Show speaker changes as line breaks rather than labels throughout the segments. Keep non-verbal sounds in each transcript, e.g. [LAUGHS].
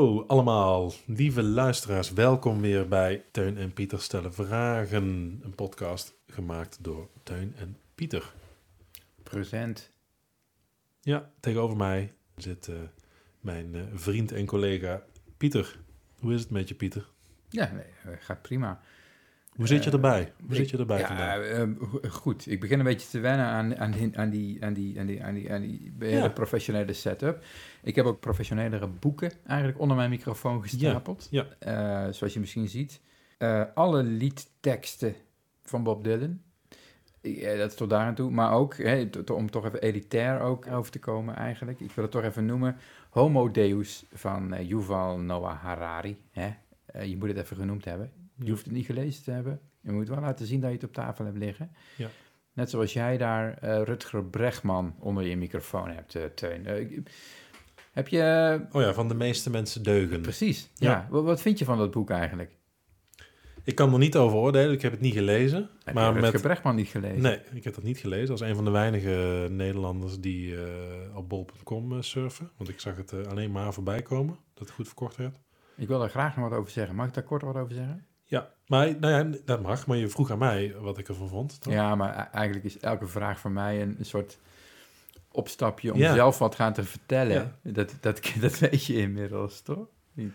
Hallo allemaal, lieve luisteraars. Welkom weer bij Teun en Pieter stellen vragen. Een podcast gemaakt door Teun en Pieter.
Present.
Ja, tegenover mij zit uh, mijn uh, vriend en collega Pieter. Hoe is het met je, Pieter?
Ja, nee, gaat prima.
Hoe zit je erbij? Hoe zit je erbij
ja,
vandaag?
Uh, goed, ik begin een beetje te wennen aan, aan, die, aan, die, aan, die, aan, die, aan, die, aan die hele ja. professionele setup. Ik heb ook professionelere boeken eigenlijk onder mijn microfoon gestapeld.
Ja.
ja. Uh, zoals je misschien ziet. Uh, alle liedteksten van Bob Dylan. Ja, dat is tot daar aan toe. Maar ook, hè, to, om toch even elitair ook over te komen eigenlijk. Ik wil het toch even noemen. Homo Deus van Yuval Noah Harari. Hè? je moet het even genoemd hebben. Je hoeft het niet gelezen te hebben. Je moet wel laten zien dat je het op tafel hebt liggen.
Ja.
Net zoals jij daar uh, Rutger Bregman onder je microfoon hebt, uh, Teun. Uh, heb je...
oh ja, van de meeste mensen deugen.
Precies, ja. ja. Wat, wat, vind je van dat boek eigenlijk?
Ik kan er niet over oordelen, ik heb het niet gelezen.
Heb
maar
je Rutger
met...
Bregman niet gelezen?
Nee, ik heb dat niet gelezen. Als een van de weinige Nederlanders die op bol.com surfen. Want ik zag het alleen maar voorbij komen, dat het goed verkocht werd.
Ik wil daar graag nog wat over zeggen. Mag ik daar kort wat over zeggen?
Ja, maar nou ja, dat mag. Maar je vroeg aan mij wat ik ervan vond.
Toch? Ja, maar e-, eigenlijk is elke vraag voor mij een, een soort opstapje om ja. zelf wat gaan te vertellen. Ja. Dat, dat, [LAUGHS] dat weet je inmiddels, toch? Niet.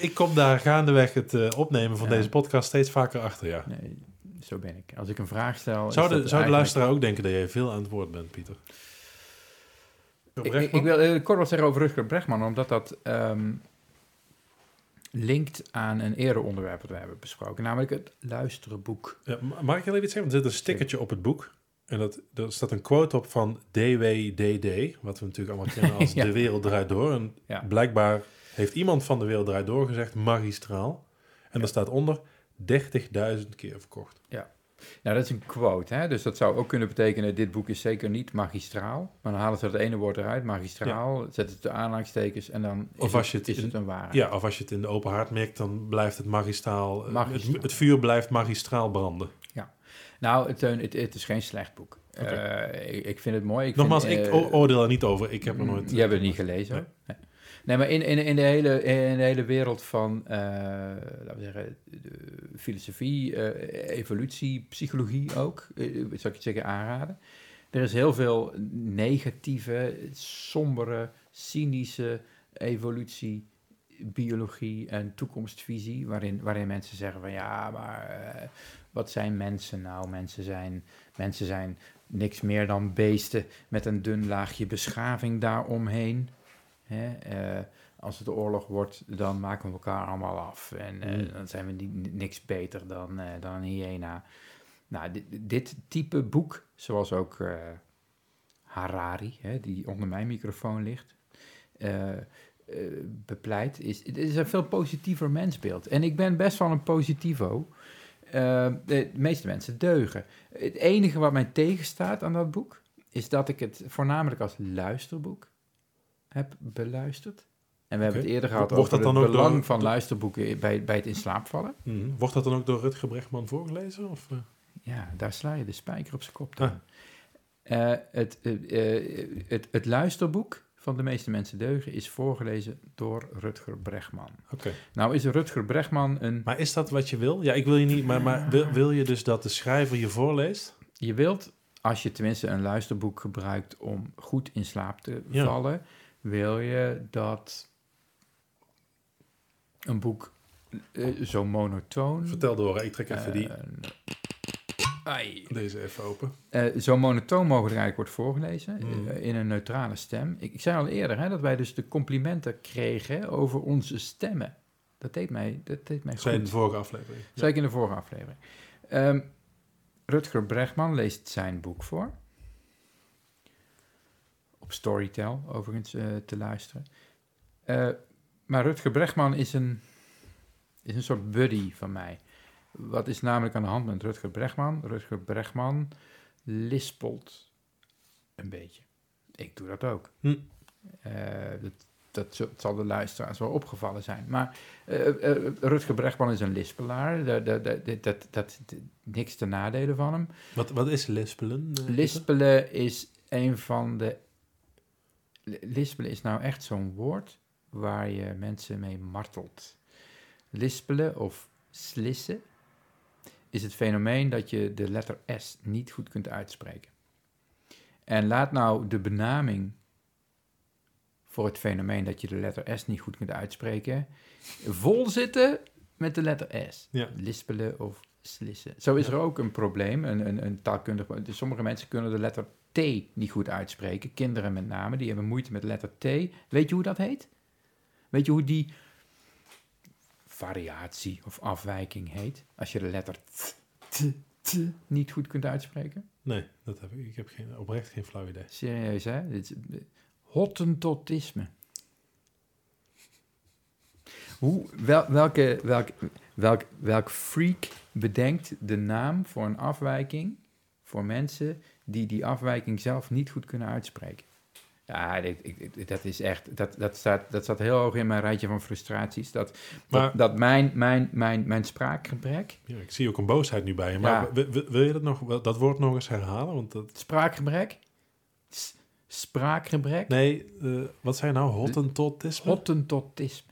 Ik kom daar gaandeweg het uh, opnemen van ja. deze podcast steeds vaker achter, ja.
Nee, zo ben ik. Als ik een vraag stel...
Zou de, zou de luisteraar ook denken dat jij veel aan het woord bent, Pieter?
Ik, ik, ik, wil uh, kort wat zeggen over Rutger Bregman, omdat dat... Um, linkt aan een eerder onderwerp dat we hebben besproken, namelijk het luisterenboek.
Ja, mag ik heel even iets zeggen? Er zit een stickertje op het boek. En dat, er staat een quote op van DWDD, wat we natuurlijk allemaal kennen als [LAUGHS]
ja.
De Wereld Draait Door. En
ja.
blijkbaar heeft iemand van De Wereld Draait Door gezegd magistraal. En er staat onder 30.000 keer verkocht.
Ja. Nou, dat is een quote, hè? dus dat zou ook kunnen betekenen... dit boek is zeker niet magistraal, maar dan halen ze het ene woord eruit, magistraal, ja. zetten het de aanhalingstekens en dan is,
of als je
het, is
in,
het een waarheid.
Ja, of als je het in de open haard merkt, dan blijft het magistraal... magistraal. Het, het, vuur blijft magistraal branden.
Ja, nou, Teun, het, het is geen slecht boek. Okay. Uh, ik, ik, vind het mooi. Ik
Nogmaals,
vind,
ik uh, oordeel er niet over, ik heb er nooit...
Je hebt het niet gelezen, nee. nee. Nee, maar in, in, in, de, hele, in de hele wereld van, uh, laten we zeggen, filosofie, uh, evolutie, psychologie ook, uh, zou ik het zeggen, aanraden. Er is heel veel negatieve, sombere, cynische evolutie, biologie en toekomstvisie, waarin, waarin mensen zeggen van ja, maar wat zijn mensen nou? Mensen zijn, mensen zijn niks meer dan beesten met een dun laagje beschaving daaromheen. Hè, als het oorlog wordt, dan maken we elkaar allemaal af. En uh, mm. dan zijn we niet, niks beter dan, uh, dan een hyena. Nou, dit, dit, type boek, zoals ook Harari, hè, die onder mijn microfoon ligt, bepleit, is, het is een veel positiever mensbeeld. En ik ben best wel een positivo. de meeste mensen deugen. Het enige wat mij tegenstaat aan dat boek, is dat ik het voornamelijk als luisterboek heb beluisterd. En we okay. hebben het eerder gehad
Wordt
over
dat
het
dan
belang
door...
van luisterboeken bij, bij het in slaap vallen.
Mm. Wordt dat dan ook door Rutger Bregman voorgelezen? Of, uh?
Ja, daar sla je de spijker op zijn kop. Ah. Uh, het, uh, het, het luisterboek van De meeste mensen deugen is voorgelezen door Rutger Bregman.
Okay.
Nou is Rutger Bregman een...
Maar is dat wat je wil? Ja, ik wil je niet, maar, maar [LAUGHS] wil, wil je dus dat de schrijver je voorleest?
Je wilt, als je tenminste een luisterboek gebruikt om goed in slaap te ja. vallen wil je dat een boek uh, zo monotoon...
Vertel door, ik trek even
uh,
die...
Ai.
Deze even open.
Uh, zo monotoon mogelijk eigenlijk wordt voorgelezen, mm. in een neutrale stem. Ik, ik zei al eerder hè, dat wij dus de complimenten kregen over onze stemmen. Dat deed mij, dat deed mij goed.
Zei in de vorige aflevering.
Zei ik in de vorige aflevering. Um, Rutger Bregman leest zijn boek voor Storytel, overigens, uh, te luisteren. Uh, maar Rutger Bregman is een, is een soort buddy van mij. Wat is namelijk aan de hand met Rutger Bregman? Rutger Bregman lispelt een beetje. Ik doe dat ook.
Hm.
Uh, dat, dat zal de luisteraars wel opgevallen zijn. Maar Rutger Bregman is een lispelaar. Dat, dat, dat, dat, dat, niks te nadelen van hem.
Wat, wat is lispelen?
lispelen is een van de lispelen is nou echt zo'n woord waar je mensen mee martelt. Lispelen of slissen is het fenomeen dat je de letter S niet goed kunt uitspreken. En laat nou de benaming voor het fenomeen dat je de letter S niet goed kunt uitspreken vol zitten met de letter S.
Ja.
Lispelen of slissen. Zo is er ook een probleem, een, een, een taalkundig... dus Sommige mensen kunnen de letter T niet goed uitspreken. Kinderen met name, die hebben moeite met de letter T. Weet je hoe dat heet? Weet je hoe die variatie of afwijking heet? Als je de letter T, T, T niet goed kunt uitspreken?
Nee, dat heb ik. Ik heb geen, oprecht geen flauw idee.
Serieus, hè? Dit is eh, hottentotisme. Hoe, wel, welke, welk, welk, welk freak bedenkt de naam voor een afwijking voor mensen die die afwijking zelf niet goed kunnen uitspreken? Ja, ik- dat is echt, dat, dat, staat, dat staat heel hoog in mijn rijtje van frustraties. Dat,
Maar-
dat, dat mijn, mijn, mijn, mijn spraakgebrek,
Ja, ik zie ook een boosheid nu bij je. Maar
Ja.
wil, wil- wil je dat, nog, dat woord nog eens herhalen? Want dat,
spraakgebrek, S- spraakgebrek,
nee, eh, wat zei je nou? Hottentotisme?
Hottentotisme.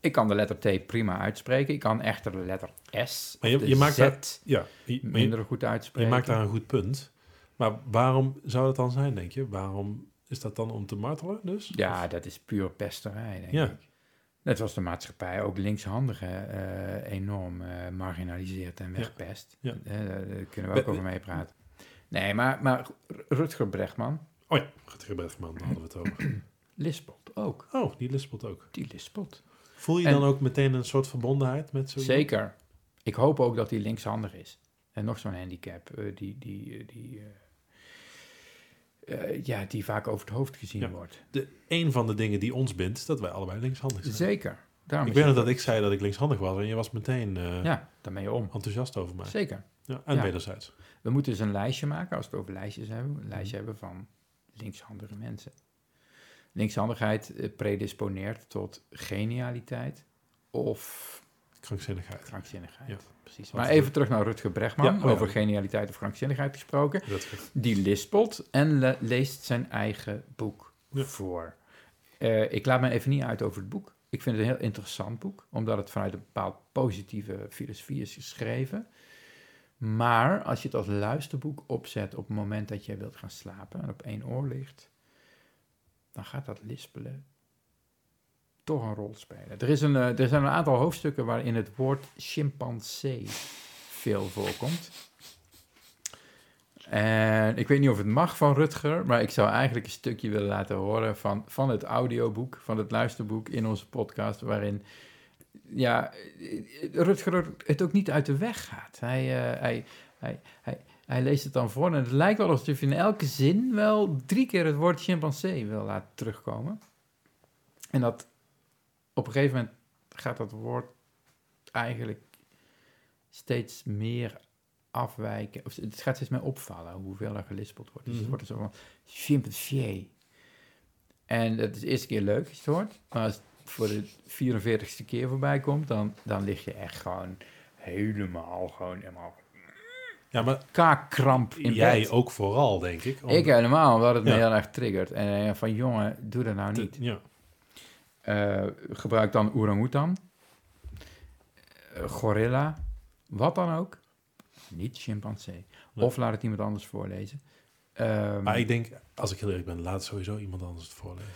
Ik kan de letter T prima uitspreken. Ik kan echter de letter S
Maar je- je maakt
Z
Ja, je, je,
minder goed
je
uitspreken.
maakt daar een goed punt. Maar waarom zou dat dan zijn, denk je? Waarom is dat dan om te martelen dus?
Ja, dat is puur pesterij, denk
Ja.
ik. Net was de maatschappij ook linkshandigen eh, enorm eh, marginaliseert en wegpest.
Ja.
Eh, daar kunnen we ook over meepraten. Nee, maar, maar Rutger Brechtman
Oh ja, Rutger Bergman, daar hadden we het over. [CLEARS THROAT]
lispelt ook.
Oh, die lispelt ook.
Die lispelt.
Voel je
En-
dan ook meteen een soort verbondenheid met zo
Zeker. Ik hoop ook dat hij linkshandig is. En nog zo'n handicap die, die, die, eh, ja, die vaak over het hoofd gezien
Ja.
wordt.
De, een van de dingen die ons bindt, is dat wij allebei linkshandig zijn.
Zeker. Daarom
Ik weet nog
het
dat ik zei dat ik linkshandig was en je was meteen eh,
Ja, daar ben je om.
enthousiast over mij.
Zeker.
Ja, en
Ja.
wederzijds.
We moeten dus een lijstje maken, als we het over lijstjes hebben. Een
Mhm.
lijstje hebben van linkshandige mensen. Linkshandigheid eh, predisponeert tot genialiteit of
Krankzinnigheid.
krankzinnigheid.
Ja.
Precies. Maar even terug naar Rutger Bregman,
Ja, oh ja.
over genialiteit of krankzinnigheid gesproken.
Rutger.
Die lispelt en le- leest zijn eigen boek
Ja.
voor. Eh, ik laat me even niet uit over het boek. Ik vind het een heel interessant boek, omdat het vanuit een bepaald positieve filosofie is geschreven. Maar als je het als luisterboek opzet op het moment dat je wilt gaan slapen en op één oor ligt, dan gaat dat lispelen toch een rol spelen. Er, is een, eh, er zijn een aantal hoofdstukken waarin het woord chimpansee veel voorkomt. En ik weet niet of het mag van Rutger, maar ik zou eigenlijk een stukje willen laten horen van, van het audioboek, van het luisterboek in onze podcast, waarin ja, Rutger het ook niet uit de weg gaat. Hij, eh, hij, hij, hij, hij leest het dan voor en het lijkt wel alsof je in elke zin wel drie keer het woord chimpansee wil laten terugkomen. En dat op een gegeven moment gaat dat woord eigenlijk steeds meer afwijken. Of het gaat steeds meer opvallen hoeveel er gelispeld wordt. Dus
Mhm.
het wordt een soort van chimpansee. En dat is de eerste keer leuk als je het hoort. Maar als het voor de 44ste keer voorbij komt, dan, dan lig je echt gewoon helemaal, gewoon helemaal
Ja, maar
kaakkramp in
jij
bed.
ook vooral, denk ik. Om-
Ik helemaal, omdat het me
Ja.
heel erg triggert. En van jongen, doe dat nou niet.
Ja.
Eh, gebruik dan orang-oetan, eh, gorilla, wat dan ook. Niet chimpansee.
Nee.
Of laat het iemand anders voorlezen. Ehm,
Maar ik denk, als ik heel eerlijk ben, laat sowieso iemand anders het voorlezen.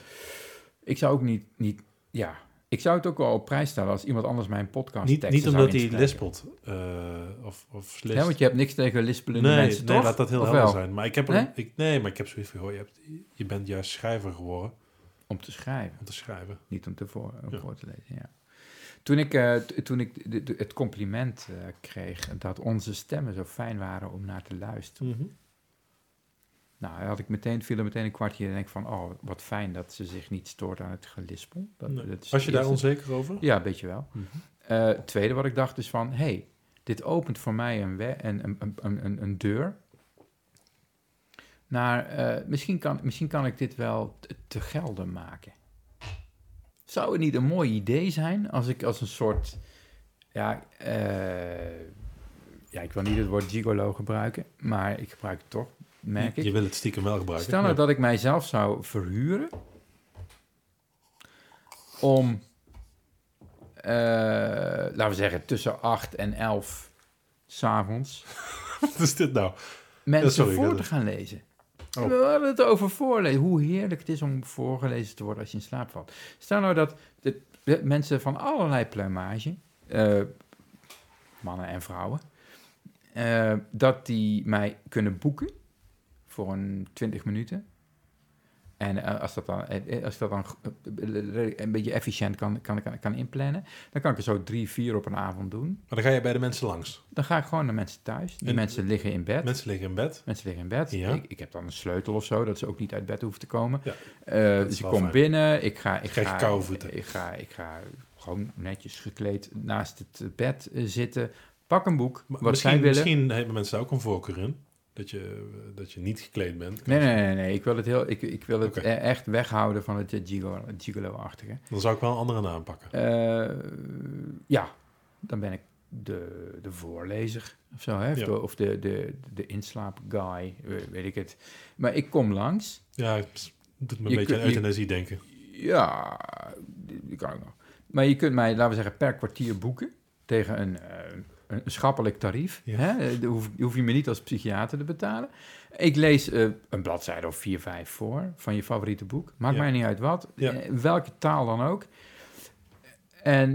ik zou ook niet, niet, ja, ik zou het ook wel op prijs stellen als iemand anders mijn podcast
Niet, niet omdat hij lispelt eh, of, of.
Ja, want je hebt niks tegen lispelende
nee,
mensen,
nee,
toch?
laat dat heel helder zijn. Maar ik heb er,
Nee?
ik, nee, maar ik heb zoiets van, hoor, je, hebt, je bent juist schrijver geworden
Om te schrijven.
om te schrijven.
Niet om te voor, om
Ja.
voor te lezen, ja. Toen ik, eh, toen ik de- de- het compliment eh, kreeg dat onze stemmen zo fijn waren om naar te luisteren.
Mhm.
Nou, had ik meteen, viel er meteen een kwartje en denk van, oh, wat fijn dat ze zich niet stoort aan het gelispel. Dat,
Nee.
dat is
Was je daar onzeker over?
Ja, een beetje wel.
Mhm.
Eh, tweede wat ik dacht is van, hey, dit opent voor mij een, een, een, een deur naar, eh, misschien, kan, misschien kan ik dit wel te, te gelden maken. Zou het niet een mooi idee zijn als ik als een soort, ja, eh, ja, ik wil niet het woord gigolo gebruiken, maar ik gebruik het toch, merk
je,
ik.
je wil het stiekem wel gebruiken.
Stel nou
Ja.
dat ik mijzelf zou verhuren om, eh, laten we zeggen, tussen 8 en 11 s'avonds [LAUGHS]
Wat is dit nou?
mensen
sorry,
voor te gaan lezen.
Oh.
We hadden het over voorlezen. Hoe heerlijk het is om voorgelezen te worden als je in slaap valt. Stel nou dat de, mensen van allerlei pluimage, eh, mannen en vrouwen, eh, dat die mij kunnen boeken voor een 20 minuten. En eh, als dat dan, eh, als dat dan eh, een beetje efficiënt kan, kan, kan, kan inplannen, dan kan ik er zo drie, vier op een avond doen.
Maar dan ga je bij de mensen langs.
Dan ga ik gewoon naar mensen thuis. Die
En-
mensen liggen in bed.
Mensen liggen in bed.
Mensen liggen in bed.
Ja.
Ik, ik heb dan een sleutel of zo, dat ze ook niet uit bed hoeven te komen.
Ja,
Eh,
is
dus ik kom
fijn.
binnen, ik ga, ik ga,
koude voeten.
Ik ga, ik ga gewoon netjes gekleed naast het bed eh, zitten. Pak een boek, wat
misschien,
zij willen.
misschien hebben mensen daar ook een voorkeur in. Dat je, dat je niet gekleed bent.
Nee, nee, nee, nee. Ik wil het, heel, ik, ik wil het e- echt weghouden van het eh, gigolo- gigolo-achtige.
Dan zou ik wel een andere naam pakken.
Eh, ja, dan ben ik de, de voorlezer of zo, hè? Of,
Ja.
de, of de, de, de inslaapguy, eh, weet ik het. Maar ik kom langs.
Ja, het doet me een
Je
beetje aan euthanasie denken.
Ja, die, die kan ik nog. Maar je kunt mij, laten we zeggen, per kwartier boeken tegen een, een schappelijk tarief.
Ja.
Hè? Eh, hoef, hoef je me niet als psychiater te betalen. Ik lees eh, een bladzijde of vier, vijf voor van je favoriete boek. Maakt
Ja.
mij niet uit wat.
Ja.
Eh, welke taal dan ook. En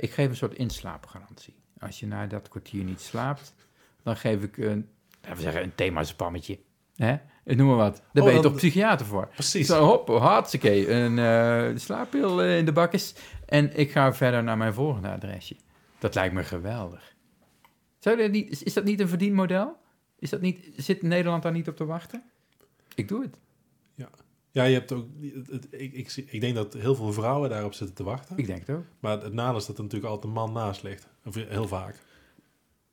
ik geef een soort inslaapgarantie. Als je na dat kwartier niet slaapt, dan geef ik een, laten we zeggen, een. Hè? Ik noem maar wat. Daar ben je toch psychiater voor?
Precies.
Zo, hop, hartstikke. Een eh slaappil in de bakjes. En ik ga verder naar mijn volgende adresje. Dat lijkt me geweldig. Zou dat niet, is, dat niet een verdienmodel? Is dat niet, zit Nederland daar niet op te wachten? Ik doe het.
Ja, je hebt ook. het- het- ik, ik, ik denk dat heel veel vrouwen daarop zitten te wachten.
Ik denk het ook.
Maar het nadeel is dat er natuurlijk altijd een man naast ligt. Of heel vaak.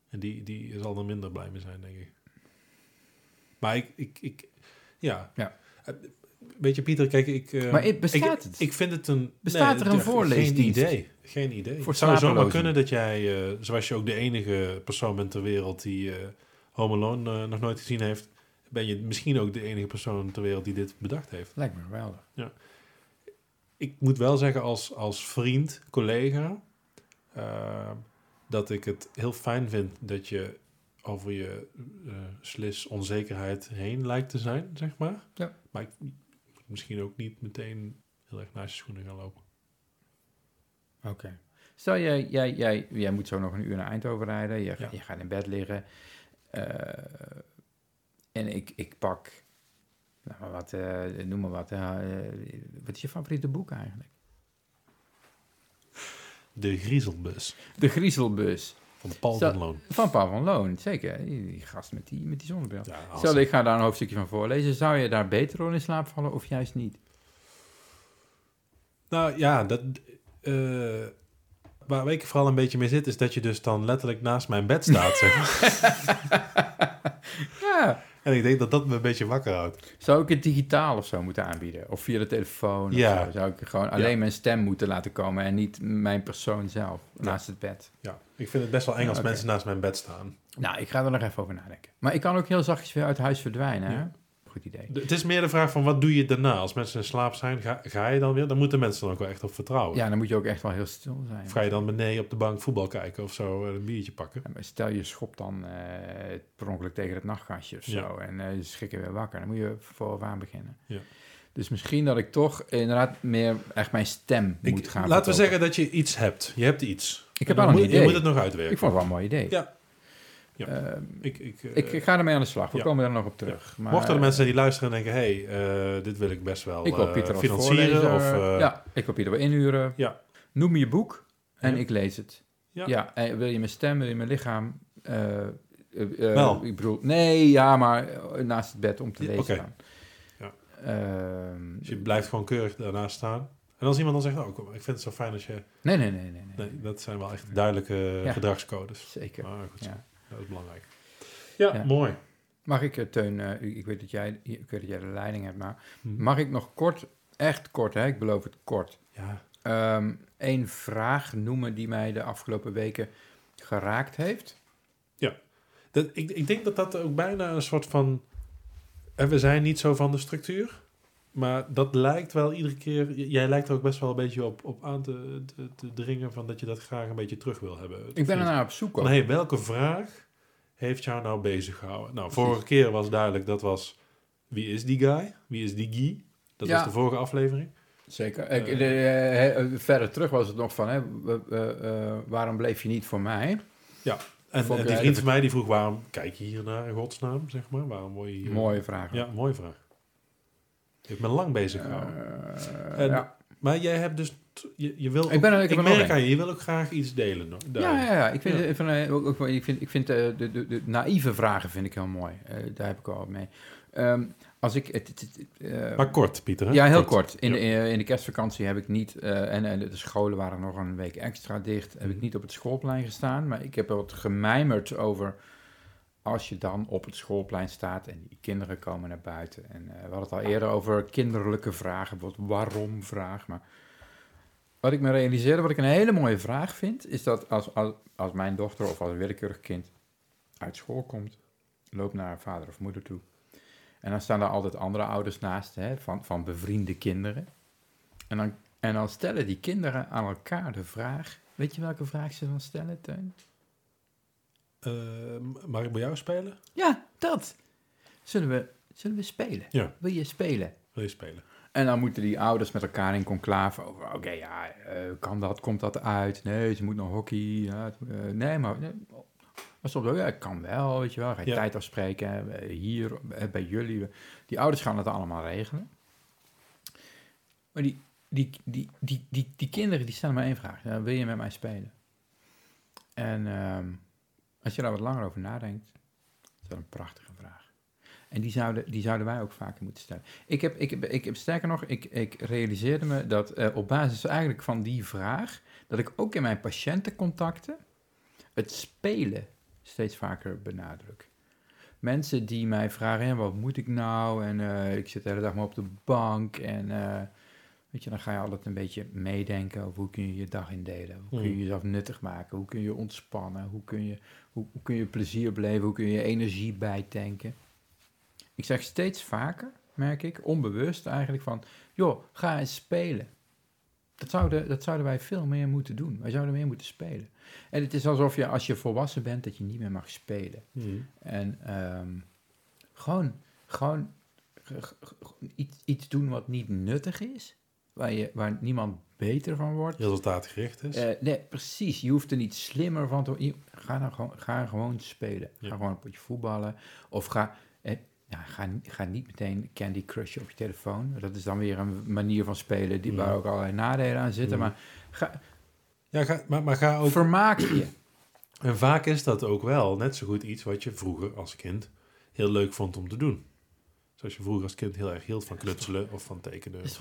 En die, die zal er minder blij mee zijn, denk ik. Maar ik, ik, ik ja.
Ja.
Weet je, Pieter, kijk, ik... eh,
Maar het- bestaat
ik,
het?
Ik vind het een...
Bestaat er een
ja,
voorleesdienst?
Geen idee. Geen idee.
Voor
het zou zomaar kunnen dat jij, eh, zoals je ook de enige persoon bent ter wereld die eh Home Alone nog nooit gezien heeft, ben je misschien ook de enige persoon ter wereld die dit bedacht heeft.
Lijkt me geweldig.
ik moet wel zeggen als, als vriend, collega, dat ik het heel fijn vind dat je over je eh, slis onzekerheid heen lijkt te zijn, zeg maar.
Ja.
Maar ik misschien ook niet meteen heel erg naast je schoenen gaan lopen.
Oké. Stel, jij, jij, jij, jij moet zo nog een uur naar Eindhoven rijden. Je,
Ja.
je gaat in bed liggen. eh, en ik, ik pak, nou, maar wat, eh, noem maar wat. eh, wat is je favoriete boek eigenlijk?
De Griezelbus
De Griezelbus.
Van Paul van Loon.
Van Paul van Loon, zeker. Die, gast met die, met die zonnebril.
Ja,
Stel, ik ga daar een hoofdstukje van voorlezen. Zou je daar beter door in slaap vallen of juist niet?
Nou ja, dat, eh, waar ik vooral een beetje mee zit, is dat je dus dan letterlijk naast mijn bed staat. zeg maar. [LAUGHS]
Ja.
En ik denk dat dat me een beetje wakker houdt.
Zou ik het digitaal of zo moeten aanbieden? Of via de telefoon? Of
Ja.
zo? Zou ik gewoon alleen mijn stem moeten laten komen en niet mijn persoon zelf naast het bed?
Ja, ik vind het best wel eng als mensen naast mijn bed staan.
Nou, ik ga er nog even over nadenken. Maar ik kan ook heel zachtjes weer uit huis verdwijnen. Hè? Goed idee.
De- Het is meer de vraag van wat doe je daarna? Als mensen in slaap zijn, ga, ga je dan weer? Dan moeten mensen er ook wel echt op vertrouwen.
Ja, dan moet je ook echt wel heel stil zijn.
Of ga je dan beneden op de bank voetbal kijken of zo, eh, een biertje pakken?
Ja, maar Stel je schopt dan eh, per ongeluk tegen het nachtkastje of zo
Ja.
en eh, je schrik je weer wakker. Dan moet je vooraf aan beginnen.
Ja.
Dus misschien dat ik toch inderdaad meer echt mijn stem
Ik-
moet gaan
laten we zeggen dat je iets hebt. Je hebt iets.
Ik heb
dan
al een
moet,
idee.
Je moet het nog uitwerken.
Ik vond het wel een mooi idee.
Ja. Ja.
Ehm,
Ik, ik, eh,
ik, ik ga ermee aan de slag. We
ja.
komen daar nog op terug. Maar,
Mochten er mensen zijn die luisteren en denken... hé, hey, eh, dit wil ik best wel
ik wil
eh,
Pieter als
financieren. Of, eh,
ja, ik wil Pieter wel inhuren.
Ja.
Noem je boek en ik lees het.
Ja.
En wil je mijn stem, wil je mijn lichaam? eh, eh, eh,
Wel.
Ik bedoel, nee, ja, maar eh, naast het bed om te lezen
oké.
dan.
Ja.
Ehm,
Dus je blijft gewoon keurig daarnaast staan. En als iemand dan zegt, oh, ik vind het zo fijn als je...
nee, nee, nee, nee, nee.
Nee, dat zijn wel echt duidelijke gedragscodes.
Zeker.
Maar goed.
Ja.
Dat is belangrijk. Ja,
Ja.
mooi.
Mag ik, eh, Teun, eh, ik weet, dat jij, ik weet dat jij de leiding hebt, maar
Hm.
mag ik nog kort, echt kort, hè, ik beloof het kort,
Ja,
Ehm een vraag noemen die mij de afgelopen weken geraakt heeft?
dat, ik, ik denk dat dat ook bijna een soort van... En we zijn niet zo van de structuur. Maar dat lijkt wel iedere keer... Jij lijkt er ook best wel een beetje op, op aan te, te, te dringen... van dat je dat graag een beetje terug wil hebben.
Ik ben er naar op zoek.
Van, hey, welke vraag heeft jou nou bezig gehouden? Nou, vorige keer was duidelijk, dat was... Wie is die guy? Wie is die guy? Dat
Ja.
was de vorige aflevering.
Zeker. Ik,
Eh.
de, eh, eh, verder terug was het nog van, hè, waarom bleef je niet voor mij?
En,
Vond
en die vriend van mij die vroeg... waarom kijk je hier naar in godsnaam, zeg maar? Waarom word je hier...
Mooie vraag.
Ja, mooie vraag. Ik ben lang bezig gehouden.
Eh,
En-
ja.
Maar jij hebt dus... Je, je wil
Ik ben ik er
merk aan je, je wil ook graag iets delen. daar.
Ja, ja, ja. Ik vind,
Ja.
eh, Van, ook, ook wel- ik vind, ik vind eh, de, de, de naïeve vragen vind ik heel mooi. Eh, daar heb ik wel wat mee. Ehm, als ik... Het, het, het,
Maar kort, Pieter. Hè?
ja, heel kort. In,
Ja.
in de kerstvakantie heb ik niet... en, en de scholen waren nog een week extra dicht. Heb ik
Mhm.
niet op het schoolplein gestaan. Maar ik heb wat gemijmerd over... Als je dan op het schoolplein staat en die kinderen komen naar buiten. En eh, we hadden het al eerder over kinderlijke vragen. Bijvoorbeeld waarom vraag. Maar wat ik me realiseerde, wat ik een hele mooie vraag vind... is dat als, als, als mijn dochter of als een willekeurig kind uit school komt... loopt naar haar vader of moeder toe... En dan staan daar altijd andere ouders naast, hè, van, van bevriende kinderen. En dan, en dan stellen die kinderen aan elkaar de vraag... Weet je welke vraag ze dan stellen, Teun?
Eh, mag ik bij jou spelen?
Ja, dat. Zullen we, zullen we spelen?
Ja.
Wil je spelen?
Wil je spelen?
En dan moeten die ouders met elkaar in conclave over... Oké, ja, eh, kan dat? Komt dat uit? Nee, ze moet naar hockey. Ja, het- eh, nee, maar... Nee, maar soms ook, ja, kan wel, weet je wel. Ga je
Ja.
tijd afspreken, hier, bij jullie. Die ouders gaan het allemaal regelen. Maar die, die, die, die, die, die kinderen, die stellen maar één vraag. Ja, wil je met mij spelen? En ehm, als je daar wat langer over nadenkt, is dat een prachtige vraag. En die zouden, die zouden wij ook vaker moeten stellen. Ik heb, ik heb, ik heb sterker nog, ik, ik realiseerde me dat eh, op basis eigenlijk van die vraag, dat ik ook in mijn patiëntencontacten het spelen steeds vaker benadruk. Mensen die mij vragen, wat moet ik nou? En eh, ik zit de hele dag maar op de bank. En eh, weet je, dan ga je altijd een beetje meedenken over hoe kun je je dag indelen. Hoe kun je
Hmm.
jezelf nuttig maken? Hoe kun je ontspannen? Hoe kun je, hoe, hoe kun je plezier beleven? Hoe kun je energie bijtanken? Ik zeg steeds vaker, merk ik, onbewust eigenlijk van, joh, ga eens spelen. Dat zouden, dat zouden wij veel meer moeten doen. Wij zouden meer moeten spelen. En het is alsof je, als je volwassen bent, dat je niet meer mag spelen. En ehm, gewoon, gewoon iets, iets doen wat niet nuttig is, waar, je, waar niemand beter van wordt.
Resultaatgericht is.
Eh, nee, precies. Je hoeft er niet slimmer van te worden. Ga, nou gewoon, ga gewoon spelen.
Ja.
Ga gewoon een potje voetballen. Of ga, eh, ga, ga niet meteen Candy Crush op je telefoon. Dat is dan weer een manier van spelen die, waar ook allerlei nadelen aan zitten.
Ja.
Maar ga,
ja, ga, maar, maar ga ook...
vermaak je. [CLEARS THROAT]
En vaak is dat ook wel net zo goed iets wat je vroeger als kind heel leuk vond om te doen. Zoals je vroeger als kind heel erg hield van knutselen of van tekenen.
Is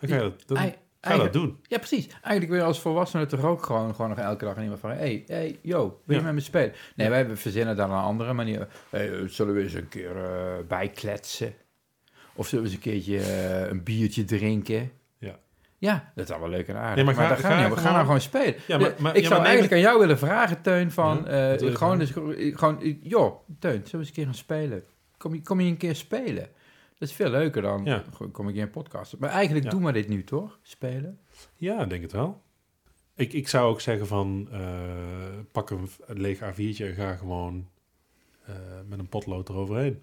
Dan ga je dat, dan ga dat doen.
Ja, precies. Eigenlijk weer als volwassene toch ook gewoon, gewoon nog elke dag iemand van... hey, hey, yo, wil je met me spelen? Nee, wij verzinnen daar een andere manier. Hey, zullen we eens een keer eh, bijkletsen? Of zullen we eens een keertje eh, een biertje drinken?
Ja.
Ja, dat is allemaal leuk en aardig.
Nee, maar
maar
ga-
daar gaan we we gaan nou gewoon spelen.
Ja, maar- maar-
ik
ja,
zou eigenlijk aan jou willen vragen, Teun, van...
Ja,
eh, gewoon, gewoon, joh, Teun, zullen we eens een keer gaan spelen? Kom je, kom je een keer spelen? Dat is veel leuker dan,
Ja.
kom ik in een podcast. Maar eigenlijk
Ja.
doen we dit nu, toch? Spelen?
Ja, denk het wel. Ik, ik zou ook zeggen van eh, pak een, leeg A4'tje en ga gewoon eh, met een potlood eroverheen.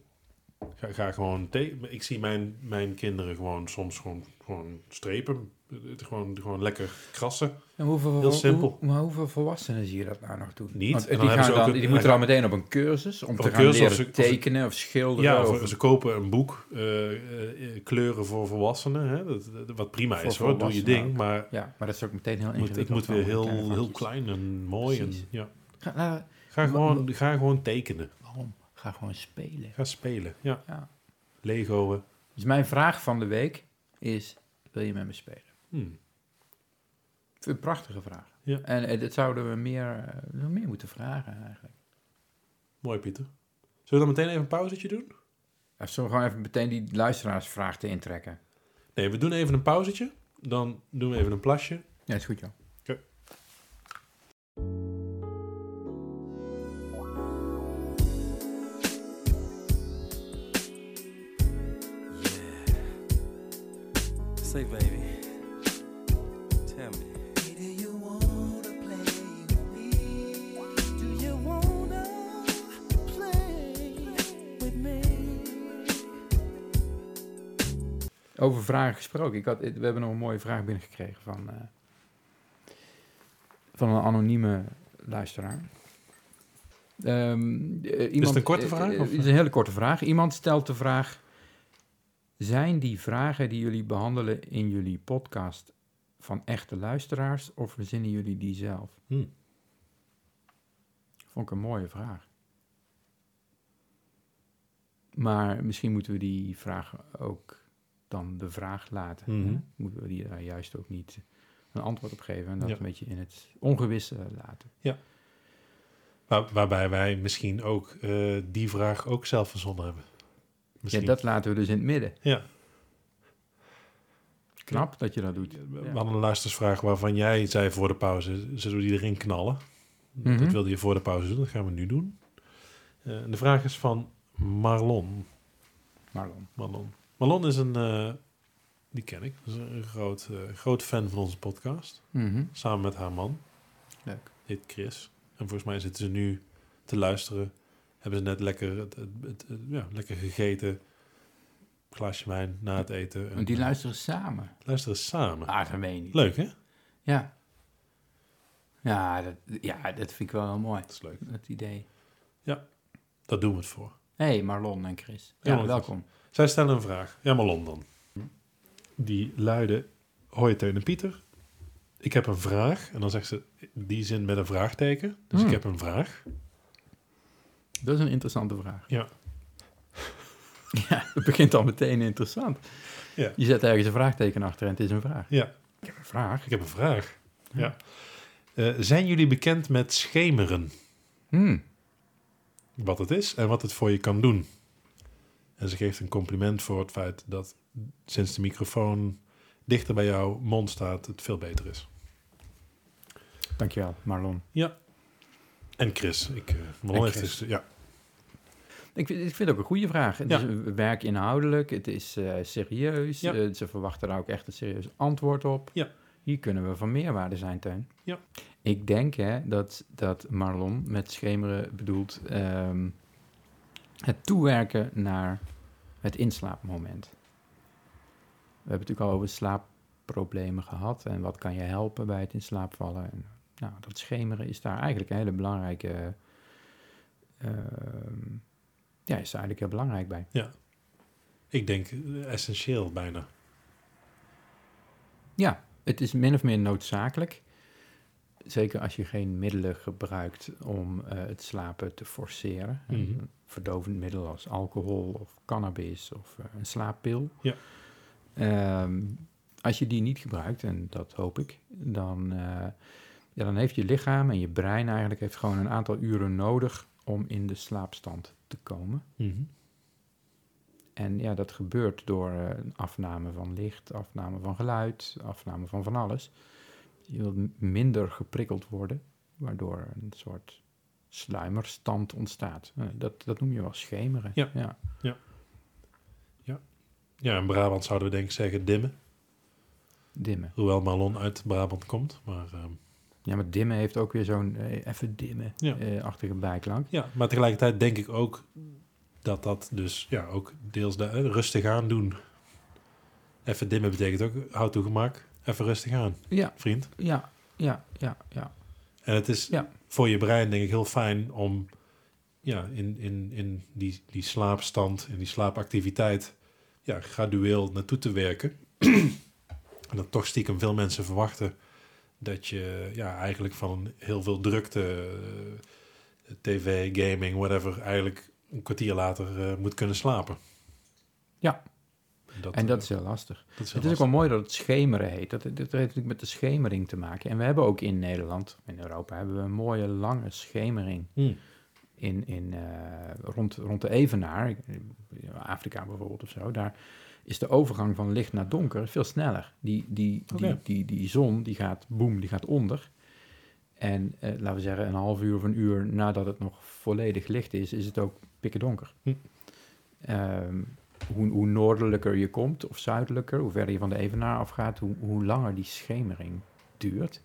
Ga, ga gewoon ik zie mijn, mijn kinderen gewoon soms gewoon, gewoon strepen. Het Gewoon, gewoon lekker krassen.
En hoeveel,
Heel simpel.
Hoe, maar hoeveel volwassenen zie je dat nou nog doen?
Niet.
Want die, gaan dan,
een-
die moeten dan meteen op een cursus om te gaan
cursus
leren
ze- of ze-
tekenen of schilderen.
Ja,
of,
of ze kopen een boek, eh, eh, kleuren voor volwassenen. Hè? Dat, dat- wat prima
Voor
is hoor, doe je ding.
ook.
Maar
ja, maar dat is ook meteen heel ingewikkeld.
het moet weer heel, heel
vakjes.
klein en mooi. En, ja.
Ga, nou,
gewoon, ga gewoon tekenen.
waarom? Ga gewoon spelen.
Ga spelen. Ja.
Ja.
Legoen.
Dus mijn vraag van de week is, wil je met me spelen?
Hmm.
Ik vind het een prachtige vraag.
Ja.
En eh, dat zouden we meer, eh, nog meer moeten vragen eigenlijk.
Mooi, Pieter. Zullen we dan meteen even een pauzetje doen?
Of zullen we gewoon even meteen die luisteraarsvraag te intrekken?
Nee, we doen even een pauzetje. Dan doen we even een plasje.
Ja, is goed joh.
Say, baby,
Over vragen gesproken. Ik had, we hebben nog een mooie vraag binnengekregen van, eh, van een anonieme luisteraar. Ehm, eh, iemand,
het een korte
eh,
vraag, of?
Het is een hele korte vraag. Iemand stelt de vraag: Zijn die vragen die jullie behandelen in jullie podcast van echte luisteraars of verzinnen jullie die zelf?
Hm.
Vond ik een mooie vraag. Maar misschien moeten we die vraag ook dan de vraag laten.
Mhm.
hè? Moeten we die daar juist ook niet een antwoord op geven en dat
Ja.
een beetje in het ongewisse laten.
Waar- waarbij wij misschien ook eh, die vraag ook zelf verzonnen hebben. Misschien.
Ja, dat laten we dus in het midden.
Ja.
Knap dat je dat doet.
We hadden een luistersvraag waarvan jij zei voor de pauze, zullen we die erin knallen?
Mhm.
Dat wilde je voor de pauze doen, dat gaan we nu doen. Eh, de vraag is van Marlon.
Marlon.
Marlon, Marlon is een, eh, die ken ik, dat is een groot, eh, groot fan van onze podcast.
Mhm.
Samen met haar man,
Leuk.
heet Chris. En volgens mij zitten ze nu te luisteren. Hebben ze net lekker, het, het, het- het- ja, lekker gegeten. Glaasje wijn na het eten. En,
Want die
eh,
luisteren samen.
luisteren samen.
Ah, dat meen je niet.
Leuk, hè?
Ja. Ja dat, ja, dat vind ik wel heel mooi.
Dat is leuk.
Dat idee.
Daar doen we het voor.
Hé, hey, Marlon en Chris.
Ja,
Ja,
dat
welkom.
Zij stellen een vraag. Ja, Marlon dan. Die luidde, hoi Teun en Pieter. Ik heb een vraag. En dan zegt ze die zin met een vraagteken. Dus
Hmm.
ik heb een vraag.
Dat is een interessante vraag.
Ja. [LAUGHS]
Ja, het begint al meteen interessant.
Ja.
Je zet ergens een vraagteken achter en het is een vraag.
Ja,
Ik heb een vraag.
ik heb een vraag. Ja. Eh, zijn jullie bekend met schemeren?
Hmm.
Wat het is en wat het voor je kan doen? En ze geeft een compliment voor het feit dat sinds de microfoon dichter bij jouw mond staat, het veel beter is.
Dankjewel, Marlon.
En Chris. Ik, eh Marlon
En
heeft
Chris.
dus, ja,
Ik vind, ik vind het ook een goede vraag. Het
Ja.
is een werkinhoudelijk, het is eh, serieus.
Ja.
eh, ze verwachten daar ook echt een serieus antwoord op.
Ja.
Hier kunnen we van meerwaarde zijn, Teun.
Ja.
Ik denk hè, dat, dat Marlon met schemeren bedoelt ehm, het toewerken naar het inslaapmoment. We hebben het natuurlijk al over slaapproblemen gehad en wat kan je helpen bij het in slaap vallen. En, nou, dat schemeren is daar eigenlijk een hele belangrijke... ehm, ja, is daar eigenlijk heel belangrijk bij.
ik denk eh, essentieel bijna.
Ja, het is min of meer noodzakelijk. Zeker als je geen middelen gebruikt om eh, het slapen te forceren. Verdovend middel als alcohol of cannabis of eh, een slaappil.
Ja.
Ehm, als je die niet gebruikt, en dat hoop ik, dan, eh, ja, dan heeft je lichaam en je brein eigenlijk heeft gewoon een aantal uren nodig om in de slaapstand te komen.
Mhm.
En ja, dat gebeurt door eh, een afname van licht, afname van geluid, afname van van alles. Je wilt minder geprikkeld worden, waardoor een soort sluimerstand ontstaat. Dat, dat noem je wel schemeren.
Ja.
ja.
Ja, in Brabant zouden we denk ik zeggen dimmen.
Dimmen.
Hoewel Marlon uit Brabant komt. Maar, ehm,
Ja, maar dimmen heeft ook weer zo'n eh, even dimmen
Ja.
eh, bijklank.
ja, maar tegelijkertijd denk ik ook dat dat dus ja, ook deels de, eh, rustig aan doen. Even dimmen betekent ook houd toe gemak. Even rustig aan,
Ja,
vriend.
ja, ja, ja, ja.
En het is
Ja.
voor je brein denk ik heel fijn om ja, in, in, in die, die slaapstand, in die slaapactiviteit, ja, gradueel naartoe te werken. [CLEARS THROAT] en dat toch stiekem veel mensen verwachten dat je ja, eigenlijk van heel veel drukte, tv, gaming, whatever, eigenlijk een kwartier later eh, moet kunnen slapen.
Ja.
Dat,
En dat
eh,
is heel lastig.
dat is heel
Het is ook wel mooi dat het schemeren heet. Dat, dat heeft natuurlijk met de schemering te maken. En we hebben ook in Nederland, in Europa, hebben we een mooie lange schemering.
Hmm.
in, in, eh, rond, rond de Evenaar, ik- Afrika bijvoorbeeld of zo, daar is de overgang van licht naar donker veel sneller. Die, die, die, die, die zon, die gaat, boem, die gaat onder. En eh, laten we zeggen, een half uur of een uur nadat het nog volledig licht is, is het ook pikken donker.
Hm.
Hoe, hoe noordelijker je komt of zuidelijker, hoe verder je van de evenaar afgaat, hoe, hoe langer die schemering duurt.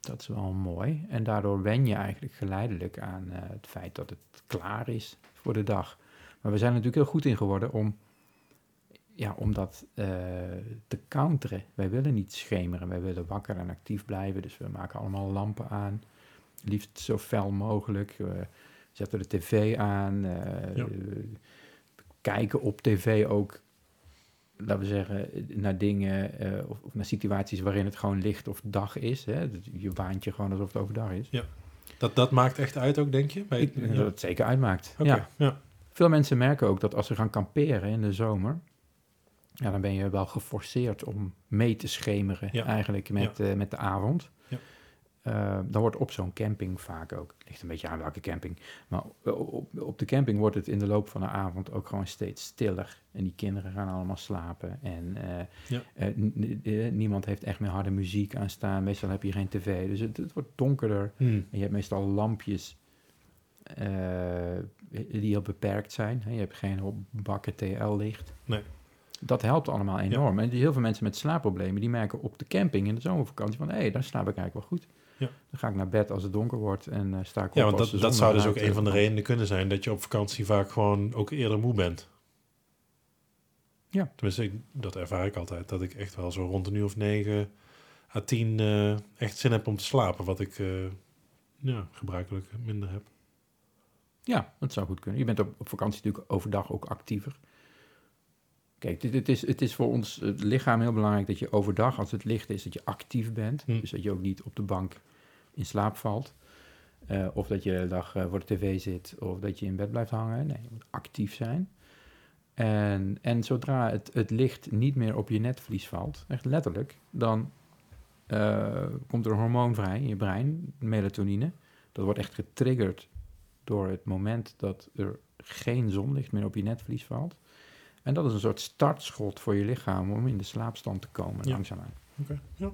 Dat is wel mooi. En daardoor wen je eigenlijk geleidelijk aan eh, het feit dat het klaar is voor de dag. Maar we zijn er natuurlijk heel goed in geworden om, ja, om dat eh, te counteren. Wij willen niet schemeren, wij willen wakker en actief blijven. Dus we maken allemaal lampen aan. Liefst zo fel mogelijk. We zetten de tv aan.
Ja.
Kijken op tv ook, laten we zeggen, naar dingen eh, of, of naar situaties waarin het gewoon licht of dag is. Hè? Je waant je gewoon alsof het overdag is.
Dat, dat maakt echt uit ook, denk je? Bij,
Ik
ja.
dat het zeker uitmaakt. Ja.
ja.
Veel mensen merken ook dat als ze gaan kamperen in de zomer, ja, dan ben je wel geforceerd om mee te schemeren
Ja.
eigenlijk met, eh, met de avond.
Ja.
Eh, dan wordt op zo'n camping vaak ook, het ligt een beetje aan welke camping, maar op, op de camping wordt het in de loop van de avond ook gewoon steeds stiller. En die kinderen gaan allemaal slapen en eh,
Ja.
eh, niemand heeft echt meer harde muziek aan staan. Meestal heb je geen tv, dus het, het wordt donkerder.
Hmm.
En je hebt meestal lampjes die heel beperkt zijn. Je hebt geen bakken TL-licht.
Nee.
Dat helpt allemaal enorm. En heel veel mensen met slaapproblemen, die merken op de camping in de zomervakantie van... hé, hey, daar slaap ik eigenlijk wel goed.
Ja.
Dan ga ik naar bed als het donker wordt en eh, sta ik op
Ja, want dat, dat zou dus ook een
eh,
van de redenen kunnen zijn dat je op vakantie vaak gewoon ook eerder moe bent.
Ja.
Tenminste, ik, dat ervaar ik altijd. Dat ik echt wel zo rond een uur of negen à tien eh, echt zin heb om te slapen. Wat ik ja, gebruikelijk minder heb.
Ja, dat zou goed kunnen. Je bent op, op vakantie natuurlijk overdag ook actiever. Kijk, dit, het, is, het is voor ons het lichaam heel belangrijk dat je overdag, als het licht is, dat je actief bent.
Hm.
Dus dat je ook niet op de bank in slaap valt. Eh, of dat je de hele dag eh, voor de tv zit, of dat je in bed blijft hangen. Nee, je moet actief zijn. En, en zodra het, het licht niet meer op je netvlies valt, echt letterlijk, dan eh, komt er een hormoon vrij in je brein, melatonine. Dat wordt echt getriggerd door het moment dat er geen zonlicht meer op je netvlies valt. En dat is een soort startschot voor je lichaam om in de slaapstand te komen,
Ja.
langzaamaan.
Oké. Ja.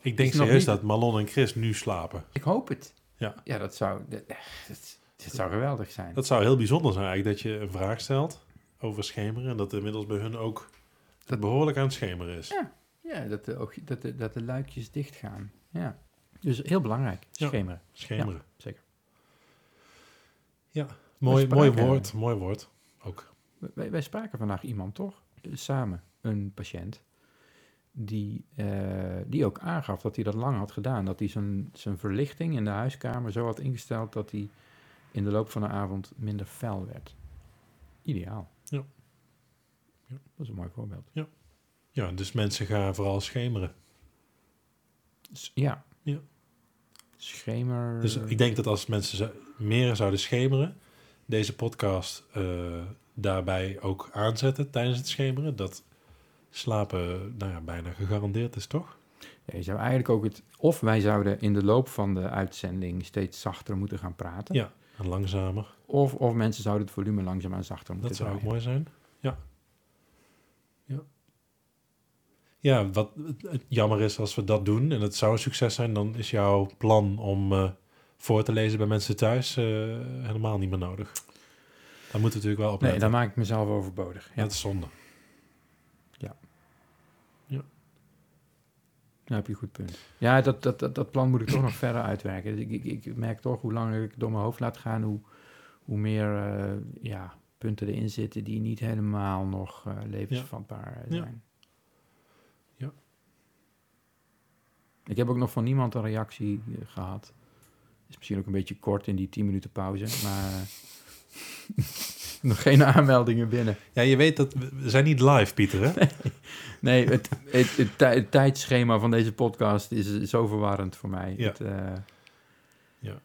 Ik denk serieus
niet-
dat Malon en Chris nu slapen.
Ik hoop het.
Ja.
Ja, dat zou, dat, dat, dat zou geweldig zijn.
Dat zou heel bijzonder zijn eigenlijk, dat je een vraag stelt over schemeren. En dat inmiddels bij hun ook
Dat-
behoorlijk aan het schemeren is.
Ja. Ja, dat de, oog- dat de, dat de luikjes dicht gaan. Ja. Dus heel belangrijk,
Ja.
schemeren.
Schemeren.
zeker.
Mooi,
We
mooi
spraken-
woord, mooi woord. Ook.
Wij, wij spraken vandaag iemand, toch? Samen, een patiënt. Die, eh, die ook aangaf dat hij dat lang had gedaan. Dat hij zijn, zijn verlichting in de huiskamer zo had ingesteld dat hij in de loop van de avond minder fel werd. Ideaal.
Ja. Ja.
Dat is een mooi voorbeeld.
Ja, dus mensen gaan vooral schemeren.
S- ja.
Ja.
Schemer.
Dus ik denk dat als mensen meer zouden schemeren, deze podcast eh, daarbij ook aanzetten tijdens het schemeren, dat slapen nou ja, bijna gegarandeerd is, toch?
Ja, je zou eigenlijk ook het. Of wij zouden in de loop van de uitzending steeds zachter moeten gaan praten.
Ja. En langzamer.
Of, of mensen zouden het volume langzaamaan zachter moeten
Dat zou ook mooi zijn. Ja. Ja. Ja, wat het- het jammer is als we dat doen en het zou een succes zijn, dan is jouw plan om eh, voor te lezen bij mensen thuis eh, helemaal niet meer nodig. Daar moeten we natuurlijk wel op
Nee, dan maak ik mezelf overbodig. Ja.
Dat is zonde.
Daar heb je een goed punt. Ja, dat, dat, dat, dat plan moet ik toch nog verder uitwerken. Ik, ik, ik merk toch hoe langer ik door mijn hoofd laat gaan, hoe, hoe meer eh, ja, punten erin zitten die niet helemaal nog eh, levensvatbaar eh,
Ja.
zijn.
Ja.
Ik heb ook nog van niemand een reactie eh, gehad. Is misschien ook een beetje kort in die 10 minuten pauze, maar [LAUGHS] nog geen aanmeldingen binnen.
Ja, je weet dat we, we zijn niet live, Pieter, hè? [LAUGHS]
Nee, het, het, het, tij- het tijdschema van deze podcast is zo verwarrend voor mij.
Ja.
Het, eh,
Ja.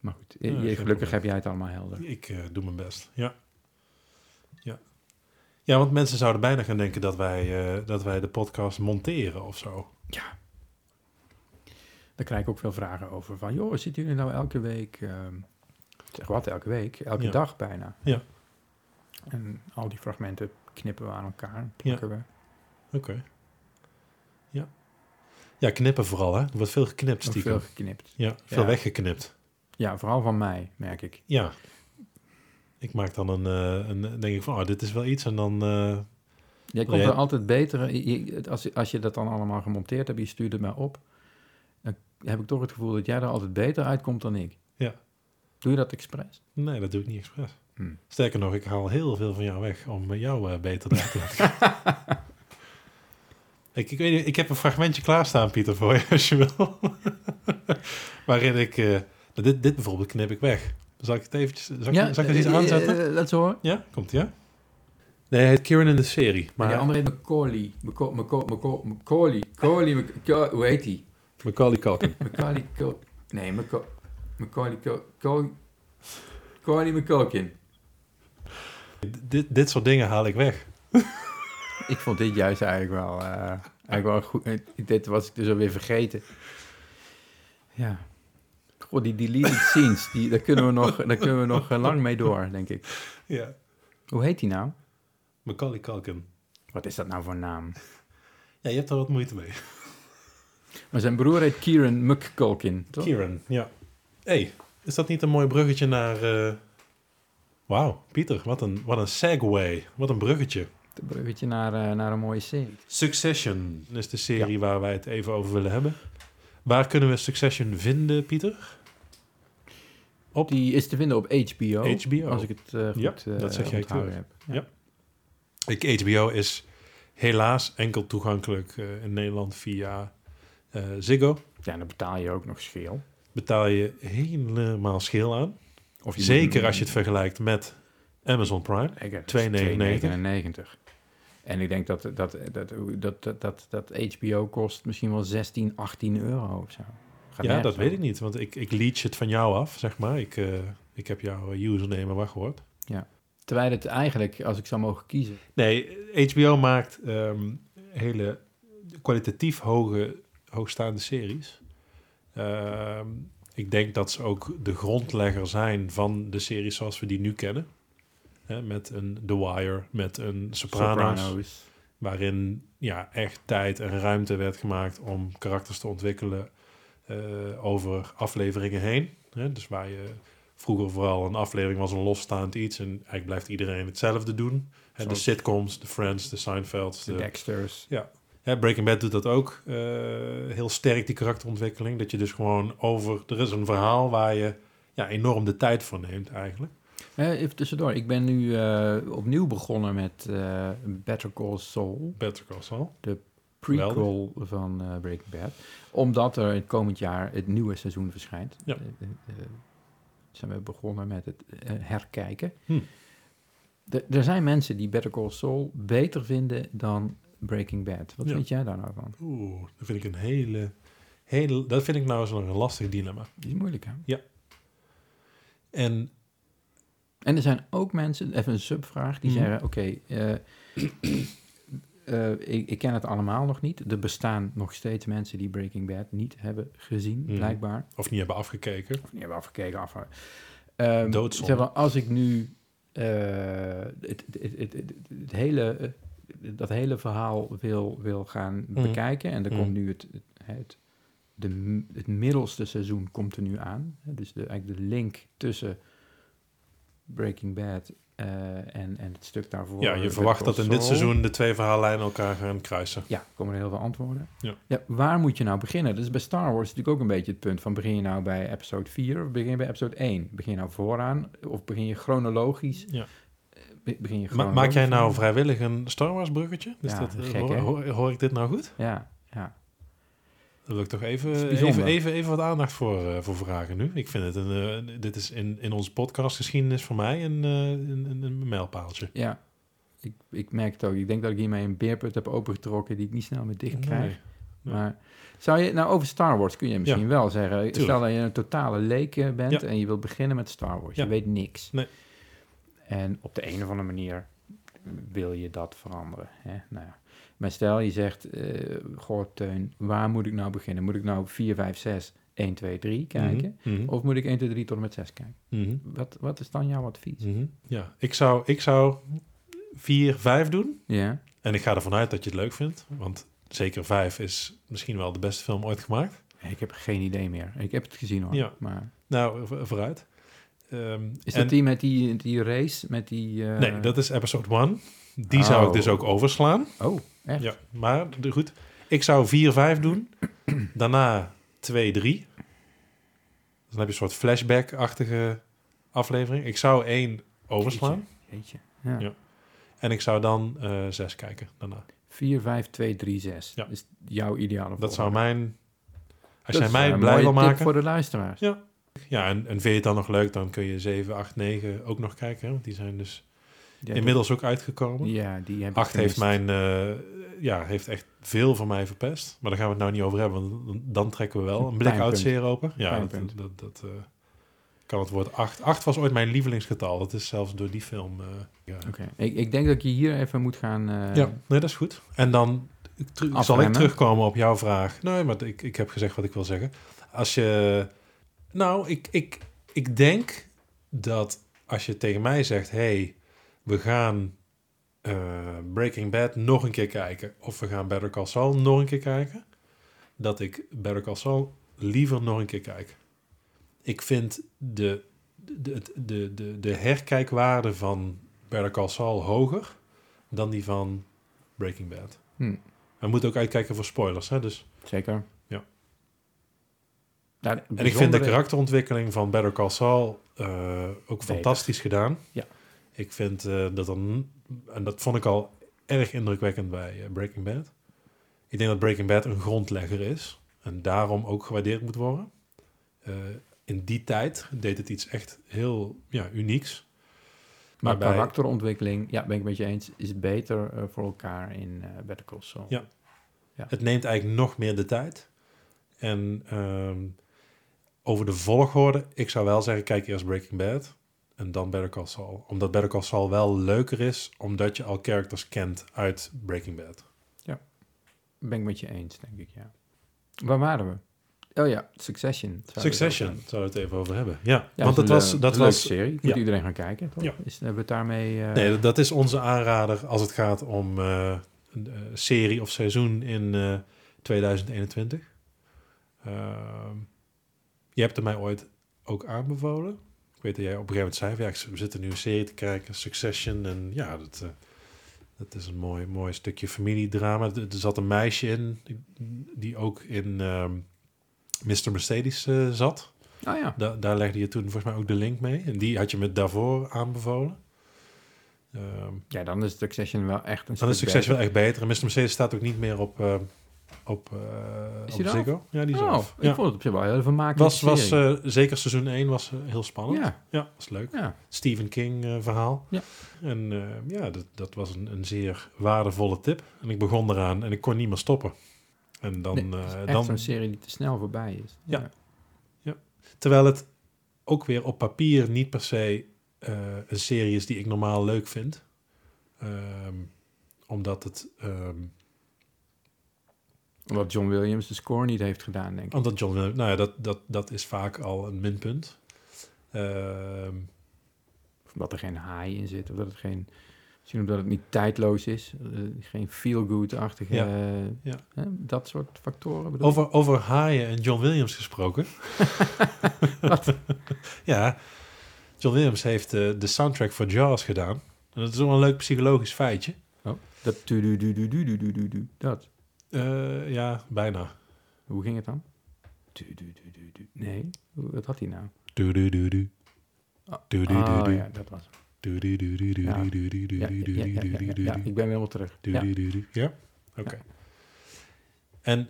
Maar goed,
Ja,
je-
geen
gelukkig
probleem.
heb jij het allemaal helder.
Ik eh, doe mijn best. Ja. Ja. Ja, want mensen zouden bijna gaan denken dat wij, eh, dat wij de podcast monteren of zo.
Daar krijg ik ook veel vragen over. Van, joh, zitten jullie nou elke week... ehm, zeg wat, elke week? Elke
Ja.
dag bijna.
Ja.
En al die fragmenten knippen we aan elkaar.
Ja.
plakken we.
Oké. Ja. Ja, knippen vooral, hè? Er wordt veel geknipt, stiekem.
veel geknipt.
Ja, veel
Ja.
weggeknipt.
Ja, vooral van mij, merk ik.
Ja. Ik maak dan een, eh, een denk ik van, oh, dit is wel iets. En dan, eh,
Jij komt er altijd beter... je- je- als, je- als je dat dan allemaal gemonteerd hebt, je stuurt het mij op... dan heb ik toch het gevoel dat jij er altijd beter uitkomt dan ik.
Ja.
Doe je dat expres?
nee, dat doe ik niet expres.
Hmm.
Sterker nog, ik haal heel veel van jou weg om met jou eh, beter te laten [LAUGHS] ik, ik, weet niet, ik heb een fragmentje klaarstaan, Pieter, voor je, als je wil. [LAUGHS] Waarin ik... eh, nou, dit, dit bijvoorbeeld knip ik weg. Zal ik het eventjes... Zal ik, zal ik er iets
eh,
aanzetten?
laat horen.
Ja, komt ja. Nee, hij heet Kieran in de serie.
Maar die andere heet Macaulay. Maca- Maca- Maca- Macaulay. Macaulay. Maca- Hoe heet die?
Macaulay Culkin.
Macaulay... Nee, Maca- Macaulay... Macaulay McCulkin.
dit, dit soort dingen haal ik weg. [LAUGHS]
Ik vond dit juist eigenlijk wel, eh, eigenlijk wel goed. Eh, Dit was ik dus alweer vergeten. Ja. Goh, die deleted [LAUGHS] scenes, die, daar kunnen we nog, daar kunnen we nog eh, lang mee door, denk ik.
Ja.
Hoe heet die nou?
Macaulay Culkin.
Wat is dat nou voor naam?
Ja, je hebt er wat moeite mee.
Maar zijn broer heet Kieran McCulkin, toch?
Kieran, ja. Hey, is dat niet een mooi bruggetje naar... eh, Wauw, Pieter, wat een, wat een segue. Wat een bruggetje.
Een bruggetje naar, eh, naar een mooie serie.
Succession is de serie waar wij het even over willen hebben. Waar kunnen we Succession vinden, Pieter? Op
Die is te vinden op HBO.
HBO.
Als ik het eh, goed
Ja, dat zeg jij
heb.
Ja. Ik, HBO is helaas enkel toegankelijk in Nederland via Ziggo.
Ja, en dan betaal je ook nog scheel.
Betaal je helemaal scheel aan.
Of je
Zeker als je het vergelijkt met Amazon Prime.
Lekker.
2,99.
2,99. En ik denk dat, dat, dat, dat, dat, dat, dat HBO kost misschien wel 16, 18 euro of zo. Gaat
ja, dat weet ik niet, want ik, ik leech het van jou af, zeg maar. Ik, eh, ik heb jouw username en wachtwoord.
Terwijl het eigenlijk, als ik zou mogen kiezen...
Nee, HBO maakt ehm, hele kwalitatief hoge, hoogstaande series. Ehm, ik denk dat ze ook de grondlegger zijn van de series zoals we die nu kennen. Hè, met een The Wire, met een Sopranos,
Sopranos.
waarin ja, echt tijd en ruimte werd gemaakt om karakters te ontwikkelen eh, over afleveringen heen. Hè, dus waar je vroeger vooral een aflevering was een losstaand iets en eigenlijk blijft iedereen hetzelfde doen. Hè, de sitcoms, de Friends, de Seinfelds,
De
de,
Dexters.
ja, Breaking Bad doet dat ook eh, heel sterk, die karakterontwikkeling. Dat je dus gewoon over... Er is een verhaal waar je ja, enorm de tijd voor neemt eigenlijk.
Even tussendoor. Ik ben nu eh, opnieuw begonnen met eh, Better Call Saul.
Better Call Saul.
prequel van Breaking Bad. Omdat er het komend jaar het nieuwe seizoen verschijnt.
Ja.
Zijn we begonnen met het herkijken.
Hm.
De- er zijn mensen die Better Call Saul beter vinden dan Breaking Bad. Wat
Ja.
vind jij daar nou van?
Oeh, dat vind ik een hele... hele dat vind ik nou nog een lastig dilemma.
Die is moeilijk, hè?
En
En er zijn ook mensen, even een subvraag, die
Mhm.
zeggen... Oké, eh, eh, ik, ik ken het allemaal nog niet. Er bestaan nog steeds mensen die Breaking Bad niet hebben gezien,
Mhm.
blijkbaar.
of niet hebben afgekeken.
Of niet hebben afgekeken. Af, Ehm,
Doodzonde.
zeg maar, als ik nu eh, het, het, het, het, hele, eh, dat hele verhaal wil, wil gaan
Mhm.
bekijken... en er
Mhm.
komt nu het, het, het, de, het middelste seizoen komt er nu aan. hè, Dus de, eigenlijk de link tussen Breaking Bad eh, en, en het stuk daarvoor...
Ja, je verwacht dat in dit seizoen de twee verhaallijnen elkaar gaan kruisen.
Ja, komen er heel veel antwoorden.
Ja.
waar moet je nou beginnen? Dat is bij Star Wars natuurlijk ook een beetje het punt van... begin je nou bij episode 4 of begin je bij episode 1? Begin je nou vooraan of begin je chronologisch?
Ja.
Be- Begin je
Ma- maak jij nou vrijwillig een Star Wars bruggetje?
Ja,
dat,
gek,
hoor,
hè?
hoor, hoor ik dit nou goed?
Ja, ja.
Dan wil ik toch even, even, even, even wat aandacht voor, eh, voor vragen nu. Ik vind het een, eh, dit is in, in onze podcastgeschiedenis voor mij een, eh, een, mijlpaaltje.
ja. Ik, ik merk het ook. Ik denk dat ik hiermee een beerput heb opengetrokken... die ik niet snel meer dicht krijg.
Nee. Nee.
Maar zou je, nou over Star Wars kun je misschien wel zeggen. Stel dat je een totale leek bent
Ja.
en je wilt beginnen met Star Wars.
Ja.
Je weet niks.
Nee.
En op de een of andere manier wil je dat veranderen. Hè? Nou ja. Maar stel je zegt, eh goh Teun, waar moet ik nou beginnen? Moet ik nou 4, 5, 6, 1, 2, 3 kijken?
Mhm,
Of moet ik 1, 2, 3 tot en met 6 kijken?
mhm,
Wat, wat is dan jouw advies?
mhm. Ja, ik zou, ik zou vier, vijf doen.
Ja,
En ik ga ervan uit dat je het leuk vindt. Want zeker vijf is misschien wel de beste film ooit gemaakt.
ik heb geen idee meer. Ik heb het gezien hoor.
Ja.
Maar
Nou, vo- vooruit.
Is
en-
dat die met die, die race, met die... eh,
Nee, dat is episode 1. Die zou ik
Oh.
dus ook overslaan.
Oh, echt?
Ja, maar goed. Ik zou 4, 5 doen. [CLEARS THROAT] Daarna 2, 3. Dan heb je een soort flashback-achtige aflevering. Ik zou 1 overslaan.
Jeetje. Ja.
Ja. En ik zou dan 6 kijken daarna.
4, 5, 2, 3, 6.
Ja.
Dat is jouw ideale
Dat zou
volgorde.
mijn... Als
Dat
jij mij blij wil maken...
voor de luisteraars.
Ja. Ja, en, en vind je het dan nog leuk, dan kun je 7, 8, 9 ook nog kijken. Hè? Want die zijn dus
Ja,
inmiddels ook uitgekomen.
Ja, die heb ik
8 heeft mijn... eh, ja, heeft echt veel van mij verpest. Maar daar gaan we het nou niet over hebben, want dan, dan trekken we wel een blik uit zeer open. Ja, dat, dat, dat, eh, kan het woord 8. 8 was ooit mijn lievelingsgetal. Dat is zelfs door die film... eh, ja.
Oké, ik, ik denk dat je hier even moet gaan...
ja, nee, dat is goed. En dan zal ik terugkomen op jouw vraag. Nee, maar ik, ik heb gezegd wat ik wil zeggen. Als je... Nou, ik, ik, ik denk dat als je tegen mij zegt... hey, we gaan eh, Breaking Bad nog een keer kijken... of we gaan Better Call Saul nog een keer kijken... dat ik Better Call Saul liever nog een keer kijk. Ik vind de, de, de, de, de herkijkwaarde van Better Call Saul hoger... dan die van Breaking Bad.
Hm,
We moeten ook uitkijken voor spoilers, hè? Dus,
zeker.
Ja. En ik vind de karakterontwikkeling van Better Call Saul eh, ook fantastisch gedaan.
Ja.
Ik vind eh, dat dan, en dat vond ik al erg indrukwekkend bij eh, Breaking Bad. Ik denk dat Breaking Bad een grondlegger is en daarom ook gewaardeerd moet worden. In die tijd deed het iets echt heel ja, unieks.
Maar
waarbij-
karakterontwikkeling, ja, ben ik met je eens, is beter voor elkaar in Better Call Saul.
Ja. Het neemt eigenlijk nog meer de tijd. En ehm, over de volgorde, ik zou wel zeggen, kijk eerst Breaking Bad en dan Better Call Saul. Omdat Better Call Saul wel leuker is, omdat je al characters kent uit Breaking Bad.
Ben ik met je eens, denk ik, ja. Waar waren we? Oh ja, Succession.
Succession, zouden we het even over hebben. Ja,
Ja,
want
dat
was...
een
Dat was
serie. Moet
ja.
iedereen gaan kijken, toch?
Ja.
Is, hebben we het daarmee... eh,
nee, dat is onze aanrader als het gaat om eh, een eh, serie of seizoen in eh, 2021. Ehm, je hebt er mij ooit ook aanbevolen. Ik weet dat jij op een gegeven moment zei, van, ja, ik- we zitten nu een serie te kijken, Succession. En ja, dat, eh, dat is een mooi, mooi stukje familiedrama. Er, zat een meisje in, die, ook in ehm Mr. Mercedes eh, zat.
Oh ja.
Da- daar legde je toen volgens mij ook de link mee. En die had je me daarvoor aanbevolen. Ehm,
ja, dan is Succession wel echt een
dan is
stuk
succes wel echt beter. En Mr. Mercedes staat ook niet meer op, eh, op,
Is
op Ziggo. Ja, die is
Oh,
af.
ik
Ja.
vond het op zich wel heel vermakelijk.
Was, was eh, zeker seizoen 1 was eh, heel spannend. Ja,
ja,
was leuk.
ja.
Stephen King verhaal.
Ja.
En ja, dat, dat was een, een zeer waardevolle tip. En ik begon eraan en ik kon niet meer stoppen. En dan,
Nee, het is echt
dan
zo'n serie die te snel voorbij is.
Ja. Terwijl het ook weer op papier niet per se een serie is die ik normaal leuk vind. Ehm, omdat het... ehm,
Omdat John Williams de score niet heeft gedaan, denk ik.
omdat John Williams... Nou ja, dat, dat, dat is vaak al een minpunt. Ehm,
Of omdat er geen haai in zit. Of dat het geen... Misschien omdat het niet tijdloos is. eh, geen feel-good-achtige...
Ja,
eh,
ja.
hè, dat soort factoren. bedoel
over, over haaien en John Williams gesproken. [LAUGHS]
Wat? [LAUGHS]
ja, John Williams heeft eh, de soundtrack voor Jaws gedaan. En dat is wel een leuk psychologisch feitje.
Dat tu-du-du-du-du-du-du-du. Dat.
Ja, bijna.
Hoe ging het dan? Du, du, du, nee, wat had hij nou?
Du,
du,
du, du.
Oh, ja, dat was ik ben weer helemaal terug. Ja,
ja? oké. En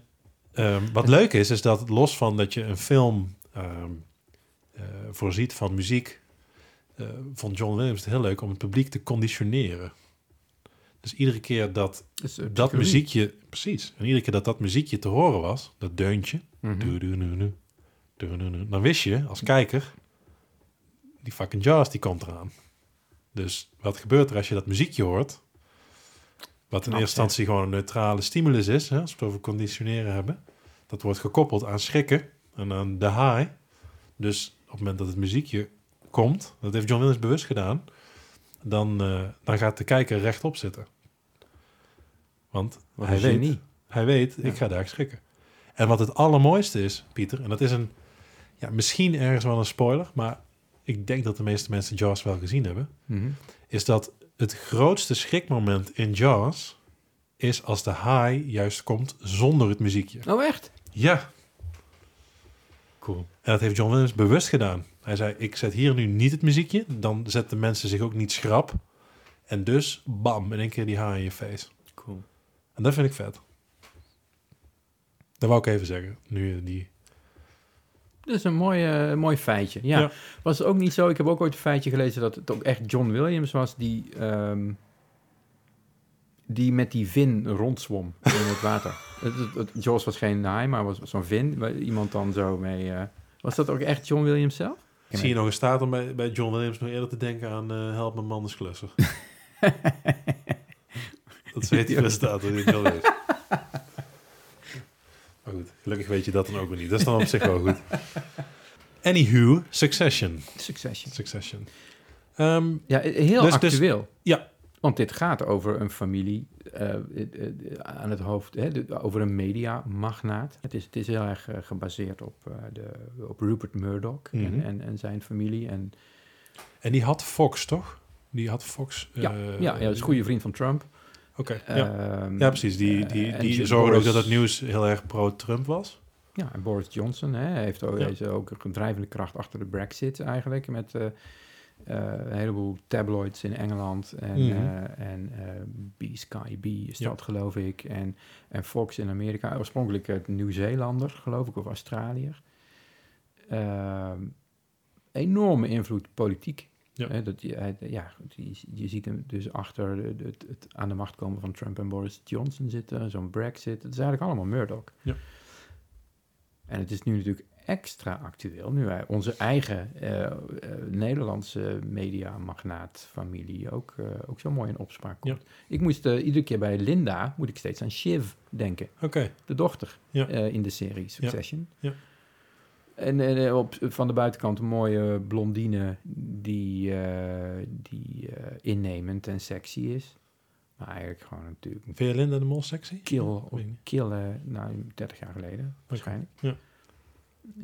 wat leuk is, is dat los van dat je een film voorziet van muziek, uh, vond John Williams het heel leuk om het publiek te conditioneren. Dus iedere keer dat
Dus,
dat muziekje, precies, en iedere keer dat dat muziekje te horen was, dat deuntje,
Mhm.
du- du- du- dan wist je als kijker, die fucking jazz die komt eraan. Dus wat gebeurt er als je dat muziekje hoort? Wat in eerste instantie gewoon een neutrale stimulus is, hè, als we het over conditioneren hebben. Dat wordt gekoppeld aan schrikken en aan de high. Dus op het moment dat het muziekje komt, dat heeft John Williams bewust gedaan, dan, eh, dan gaat de kijker rechtop zitten. Want
Wat
hij weet,
genie.
hij weet,
Ja.
ik ga daar schrikken. En wat het allermooiste is, Pieter, en dat is een, ja, misschien ergens wel een spoiler, maar ik denk dat de meeste mensen Jaws wel gezien hebben,
Mhm.
is dat het grootste schrikmoment in Jaws is als de haai juist komt zonder het muziekje.
Oh, echt?
Ja,
Cool.
en dat heeft John Williams bewust gedaan. Hij zei, ik zet hier nu niet het muziekje, dan zetten mensen zich ook niet schrap. En dus, bam, in één keer die haai in je face.
Cool.
En dat vind ik vet. Dat wou ik even zeggen, nu die...
Dat is een mooi, eh, mooi feitje. Ja.
Ja.
Was het ook niet zo? Ik heb ook ooit een feitje gelezen dat het ook echt John Williams was die, ehm, die met die vin rondzwom in het water. [LAUGHS] het, het, het- Jaws was geen haai, maar was zo'n vin waar iemand dan zo mee. eh, was dat ook echt John Williams zelf?
Zie je nog in staat om bij, bij John Williams nog eerder te denken aan eh Help mijn man is klusser. [LAUGHS] dat is weet die presentator die het wel weet. Maar goed, gelukkig weet je dat dan ook weer niet. Dat is dan op zich wel goed. Anywho, Succession.
Succession.
Succession. Ehm,
Ja, heel
Dus- dus-
actueel.
ja,
Want dit gaat over een familie aan het hoofd, hè, de- over een mediamagnaat. Het is, het is heel erg eh, gebaseerd op, eh, de, op Rupert Murdoch
Mhm.
en, en, en zijn familie. En,
en die had Fox, toch? Die had Fox.
ja,
eh,
ja, ja, dat is een goede vriend van Trump.
Oké, ja.
Ehm,
ja, precies. Die,
eh,
die,
en
die zorgde ook dat het nieuws heel erg pro-Trump was.
Ja, en Boris Johnson hè, heeft ook,
Ja.
is ook een drijvende kracht achter de brexit eigenlijk. Met eh, eh, een heleboel tabloids in Engeland. En,
Mhm.
eh, en eh, B, Sky B is
Ja.
geloof ik. En, en Fox in Amerika. Oorspronkelijk uit Nieuw-Zeelander geloof ik, of Australiër. Ehm, enorme invloed politiek.
Ja.
Dat, ja, je, je ziet hem dus achter de- het, het aan de macht komen van Trump en Boris Johnson zitten. Zo'n brexit. Het is eigenlijk allemaal Murdoch.
Ja.
En het is nu natuurlijk extra actueel, nu wij onze eigen eh, eh, Nederlandse mediamagnaat-familie ook, eh, ook zo mooi in opspraak komt. Ik moest iedere keer bij Linda, moet ik steeds aan Shiv denken,
Oké,
de dochter
Ja.
in de serie Succession.
Ja.
En op, van de buitenkant een mooie blondine die, die innemend en sexy is. Maar eigenlijk gewoon natuurlijk
vind je Linda de Mol sexy?
kill, kill nou, 30 jaar geleden waarschijnlijk.
ja.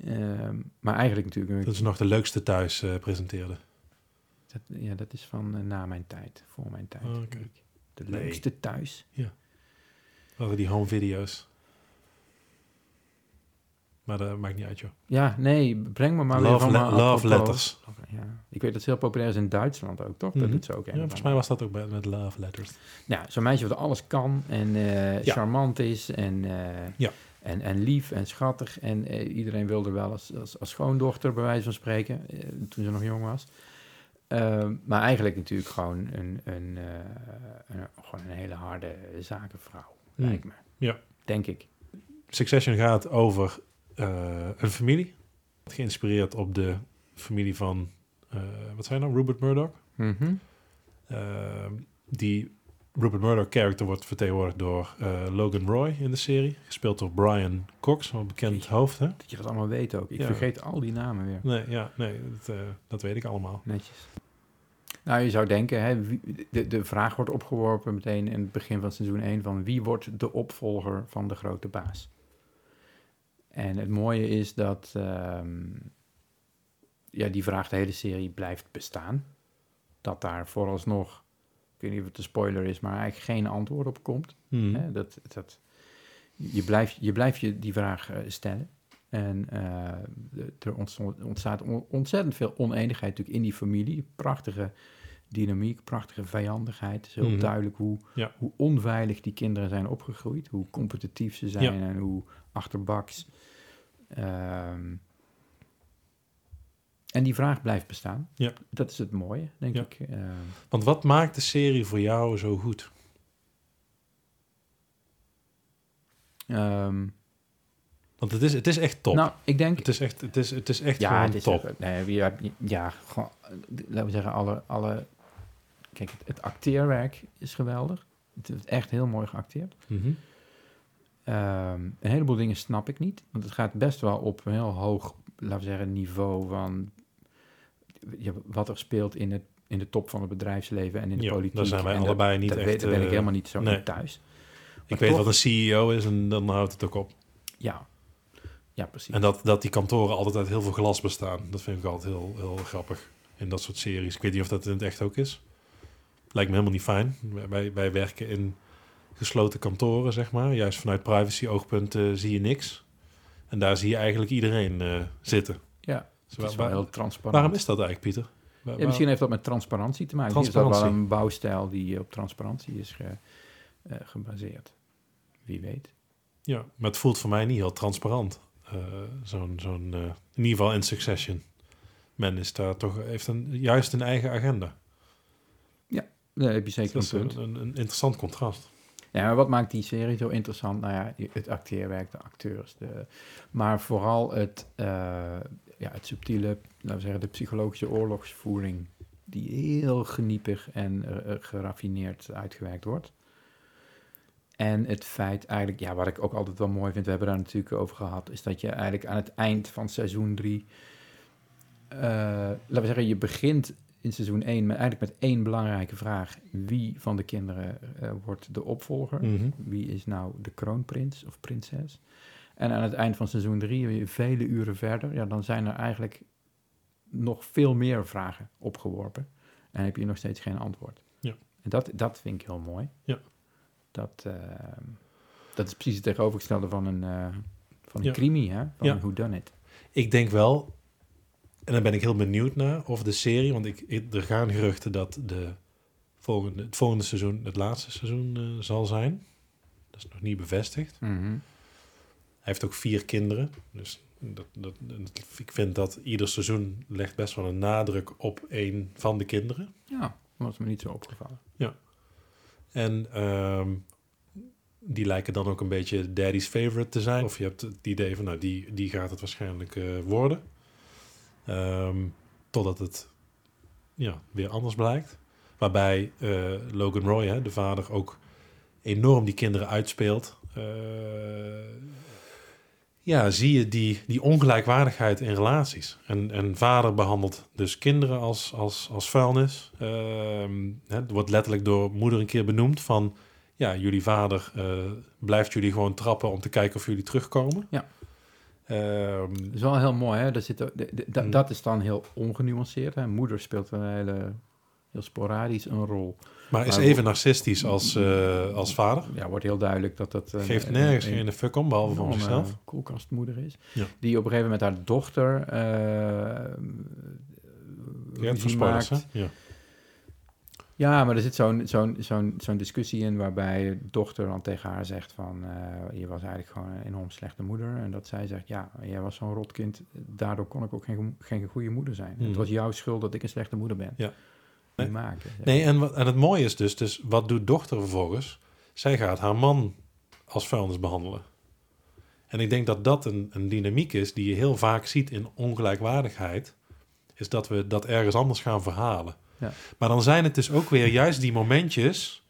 Ehm, maar eigenlijk natuurlijk, een-
Dat is nog de leukste thuis eh, presenteerde.
dat, ja, dat is van eh, na mijn tijd, voor mijn tijd.
Oh.
De leukste thuis.
Hadden die home video's. Maar dat maakt niet uit, joh.
Ja, nee, breng me maar weer
love,
van
le-
me
love letters.
Ja. Ik weet dat het heel populair is in Duitsland ook, toch? Dat
Mhm.
doet ze ook.
Ja, volgens mij was dat ook bij, met love letters.
Ja, zo'n meisje wat alles kan en
Ja.
charmant is en,
Ja.
en, en lief en schattig. En eh, iedereen wilde wel als, als, als schoondochter, bij wijze van spreken, toen ze nog jong was. Ehm, maar eigenlijk natuurlijk gewoon een, een, een, gewoon een hele harde zakenvrouw,
Hmm.
lijkt me.
Ja.
Denk ik.
Succession gaat over een familie. Geïnspireerd op de familie van, eh, wat zijn nou, Rupert Murdoch.
Mhm.
Eh, die Rupert Murdoch character wordt vertegenwoordigd door eh, Logan Roy in de serie. Gespeeld door Brian Cox, een bekend hoofd, hè?
Dat je dat allemaal weet ook. Ik
Ja.
vergeet al die namen weer.
Nee, ja, nee dat, eh, dat weet ik allemaal.
Netjes. Nou, je zou denken, hè, wie- de, de vraag wordt opgeworpen meteen in het begin van seizoen 1 van wie wordt de opvolger van de grote baas? En het mooie is dat ehm, ja, die vraag de hele serie blijft bestaan. Dat daar vooralsnog, ik weet niet of het een spoiler is, maar eigenlijk geen antwoord op komt.
Hmm.
Hè, dat, dat, je, blijft, je blijft je die vraag eh, stellen. En eh, er ontstaat on- ontzettend veel oneenigheid natuurlijk in die familie. Prachtige dynamiek, prachtige vijandigheid. Het is heel
Mhm.
duidelijk hoe,
Ja.
hoe onveilig die kinderen zijn opgegroeid. Hoe competitief ze zijn en hoe achterbaks. Ehm, en die vraag blijft bestaan.
Ja.
Dat is het mooie, denk
Ja.
ik. Ehm,
Want wat maakt de serie voor jou zo goed?
ehm,
Want het is, het is echt top.
Nou, ik denk...
het is echt, het is, het is echt
ja,
gewoon
het is
top.
echt- nee, ja, ja, gewoon, laten we zeggen, alle, alle kijk, het, het acteerwerk is geweldig. Het is echt heel mooi geacteerd.
Mhm.
Ehm, een heleboel dingen snap ik niet, want het gaat best wel op een heel hoog, laten we zeggen, niveau van ja, wat er speelt in, het, in de top van het bedrijfsleven en in de
Ja,
politiek.
daar zijn wij
En dat-
allebei niet
dat
echt...
weet- daar ben ik
eh,
helemaal niet zo
nee.
thuis.
Ik weet
toch-
wat een CEO is en dan houdt het ook op.
Ja, ja precies.
En dat, dat die kantoren altijd uit heel veel glas bestaan. Dat vind ik altijd heel, heel grappig. in dat soort series. Ik weet niet of dat in het echt ook is. Lijkt me helemaal niet fijn. Wij, wij werken in gesloten kantoren, zeg maar. Juist vanuit privacy-oogpunt eh, zie je niks. En daar zie je eigenlijk iedereen eh, zitten.
Ja,
Dus
het is
waar-
wel heel transparant.
waarom is dat eigenlijk, Pieter? Waar-
Ja, misschien heeft dat met transparantie te maken. Misschien is dat wel een bouwstijl die op transparantie is ge- eh, gebaseerd. Wie weet.
Ja, maar het voelt voor mij niet heel transparant. Eh, zo'n, zo'n, eh, in ieder geval in Succession. Men is daar toch, heeft een, juist een eigen agenda.
Daar heb je zeker
Dat
een punt.
een, een interessant contrast.
Ja, maar wat maakt die serie zo interessant? Nou ja, het acteerwerk, de acteurs. De, maar vooral het, eh, ja, het subtiele, laten we zeggen, de psychologische oorlogsvoering. Die heel geniepig en eh, eh, geraffineerd uitgewerkt wordt. En het feit eigenlijk, ja, wat ik ook altijd wel mooi vind, we hebben daar natuurlijk over gehad, is dat je eigenlijk aan het eind van seizoen 3, laten we zeggen, je begint in seizoen 1 met, eigenlijk met één belangrijke vraag. Wie van de kinderen eh, wordt de opvolger?
Mhm.
Wie is nou de kroonprins of prinses? En aan het eind van seizoen 3, weer vele uren verder, ja, dan zijn er eigenlijk nog veel meer vragen opgeworpen. En heb je nog steeds geen antwoord.
Ja.
En dat, dat vind ik heel mooi.
Ja.
Dat, eh, dat is precies het tegenovergestelde van een, eh van een
Ja.
crimi, hè? Van
Ja.
een whodunit.
Ik denk wel, en daar ben ik heel benieuwd naar, of de serie, want ik, ik- er gaan geruchten dat de volgende, het volgende seizoen het laatste seizoen eh, zal zijn. Dat is nog niet bevestigd.
Mhm.
Hij heeft ook vier kinderen. Dus dat, dat, dat- ik vind dat ieder seizoen legt best wel een nadruk op één van de kinderen.
Ja, dat was me niet zo opgevallen.
En ehm, die lijken dan ook een beetje daddy's favorite te zijn. Of je hebt het idee van, nou, die, die gaat het waarschijnlijk eh, worden. Ehm, totdat het ja, weer anders blijkt. Waarbij eh, Logan Roy, hè, de vader, ook enorm die kinderen uitspeelt. Eh, ja, zie je die, die ongelijkwaardigheid in relaties. En, en vader behandelt dus kinderen als, als, als vuilnis. Ehm, het wordt letterlijk door moeder een keer benoemd van... Ja, jullie vader eh, blijft jullie gewoon trappen om te kijken of jullie terugkomen.
Ja.
Ehm,
Dat is wel heel mooi, hè? Dat, zit, de- de-
Mm.
dat is dan heel ongenuanceerd. Hè? Moeder speelt een hele, heel sporadisch een rol.
maar is
Maar-
even narcistisch als, eh, als vader.
Ja, wordt heel duidelijk dat dat... een-
Geeft
een-
nergens
een-
geen fuck om, behalve voor zichzelf.
koelkastmoeder is.
Ja.
Die op een gegeven moment haar dochter... eh
hè?
maakt.
Ja.
Ja, maar er zit zo'n zo'n zo'n zo'n discussie in waarbij de dochter dan tegen haar zegt van... eh, je was eigenlijk gewoon een enorm slechte moeder. En dat zij zegt, ja, jij was zo'n rotkind. Daardoor kon ik ook geen, geen goede moeder zijn. Het was jouw schuld dat ik een slechte moeder ben.
Ja.
Die maken.
Nee, en, wat, en het mooie is dus, dus, wat doet dochter vervolgens? Zij gaat haar man als vuilnis behandelen. En ik denk dat dat een, een dynamiek is die je heel vaak ziet in ongelijkwaardigheid. Is dat we dat ergens anders gaan verhalen.
Ja.
Maar dan zijn het dus ook weer juist die momentjes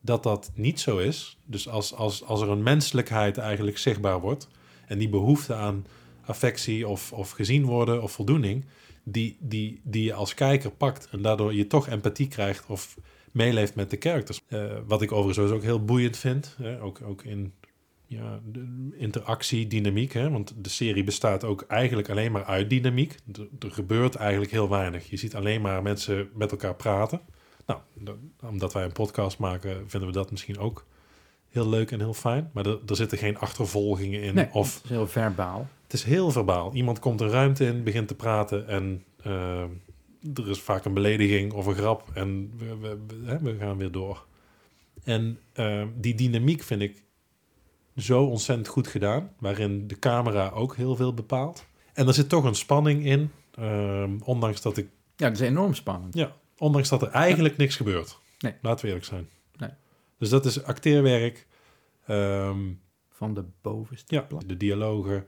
dat dat niet zo is. Dus als, als, als er een menselijkheid eigenlijk zichtbaar wordt. En die behoefte aan affectie of, of gezien worden of voldoening. Die, die, die je als kijker pakt. En daardoor je toch empathie krijgt of meeleeft met de characters. Eh, wat ik overigens ook heel boeiend vind. Hè? Ook, ook in ja, de interactie, dynamiek. Hè? Want de serie bestaat ook eigenlijk alleen maar uit dynamiek. Er, er gebeurt eigenlijk heel weinig. Je ziet alleen maar mensen met elkaar praten. Nou, dat- omdat wij een podcast maken, vinden we dat misschien ook heel leuk en heel fijn. Maar er, er zitten geen achtervolgingen in.
Nee,
Of
het is heel verbaal.
het is heel verbaal. Iemand komt een ruimte in, begint te praten en eh, er is vaak een belediging of een grap en we, we, we gaan weer door. En eh, die dynamiek vind ik zo ontzettend goed gedaan, waarin de camera ook heel veel bepaalt. En er zit toch een spanning in, ehm, ondanks dat ik,
Ja, dat is enorm spannend.
ja, ondanks dat er eigenlijk niks gebeurt.
Nee.
Laten we eerlijk zijn.
Nee.
Dus dat is acteerwerk. ehm,
Van de bovenste
ja, de dialogen,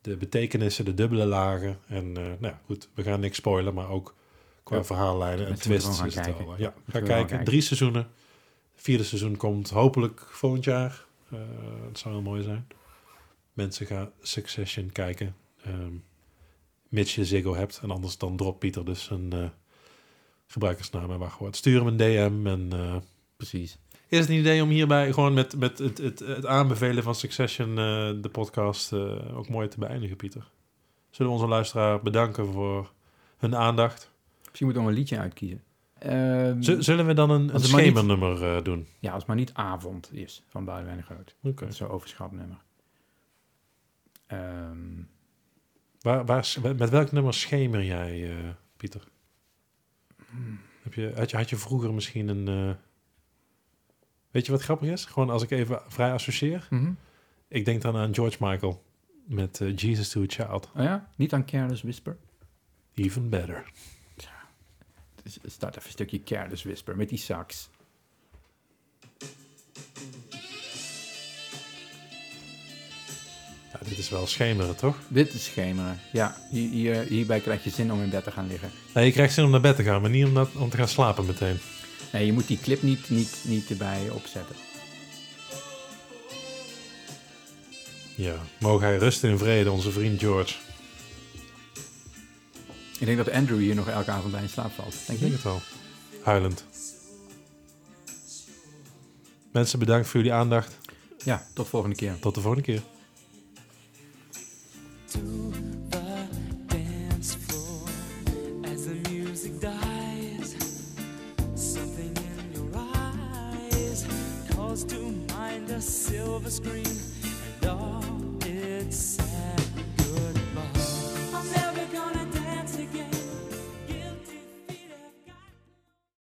de betekenissen, de dubbele lagen. En eh, nou ja, goed, we gaan niks spoilen, maar ook qua
Ja.
verhaallijnen en twists
gewoon
is
gaan
het
kijken.
al. Ja, ga kijken. Drie seizoenen. Vierde seizoen komt hopelijk volgend jaar. Eh het zou heel mooi zijn. Mensen gaan Succession kijken. ehm mits je Ziggo hebt. En anders dan drop Pieter dus een eh, gebruikersnaam en wachtwoord. Stuur hem een DM en... eh,
Precies.
is het een idee om hierbij gewoon met, met het, het, het aanbevelen van Succession, de podcast, ook mooi te beëindigen, Pieter? Zullen we onze luisteraar bedanken voor hun aandacht?
Misschien moet nog een liedje uitkiezen. Ehm,
zullen we dan een, een schemernummer eh, doen?
ja, als het maar niet avond is van Boudewijn de Groot.
Oké.
Zo'n overschat nummer. Ehm,
Waar, waar, met welk nummer schemer jij, eh, Pieter? Heb je, had, je, had je vroeger misschien een... eh, Weet je wat grappig is? Gewoon als ik even vrij associeer.
mhm.
Ik denk dan aan George Michael met Jesus to a Child.
Oh ja? Niet aan Careless Whisper?
Even better.
Staat even een stukje Careless Whisper met die sax.
Ja, dit is wel schemeren, toch?
Dit is schemeren. Ja, hier, hier, hierbij krijg je zin om in bed te gaan liggen.
Nee, je krijgt zin om naar bed te gaan, maar niet om, na- om te gaan slapen meteen.
Nee, je moet die clip niet, niet, niet erbij opzetten.
Ja, mogen hij rusten in vrede, onze vriend George.
Ik denk dat Andrew hier nog elke avond bij in slaap valt. Denk
Ik
je
denk het wel. Huilend. Mensen, bedankt voor jullie aandacht.
Ja, tot volgende keer.
Tot de volgende keer.
to the dance floor as the music dies. Something in your eyes calls to mind a silver screen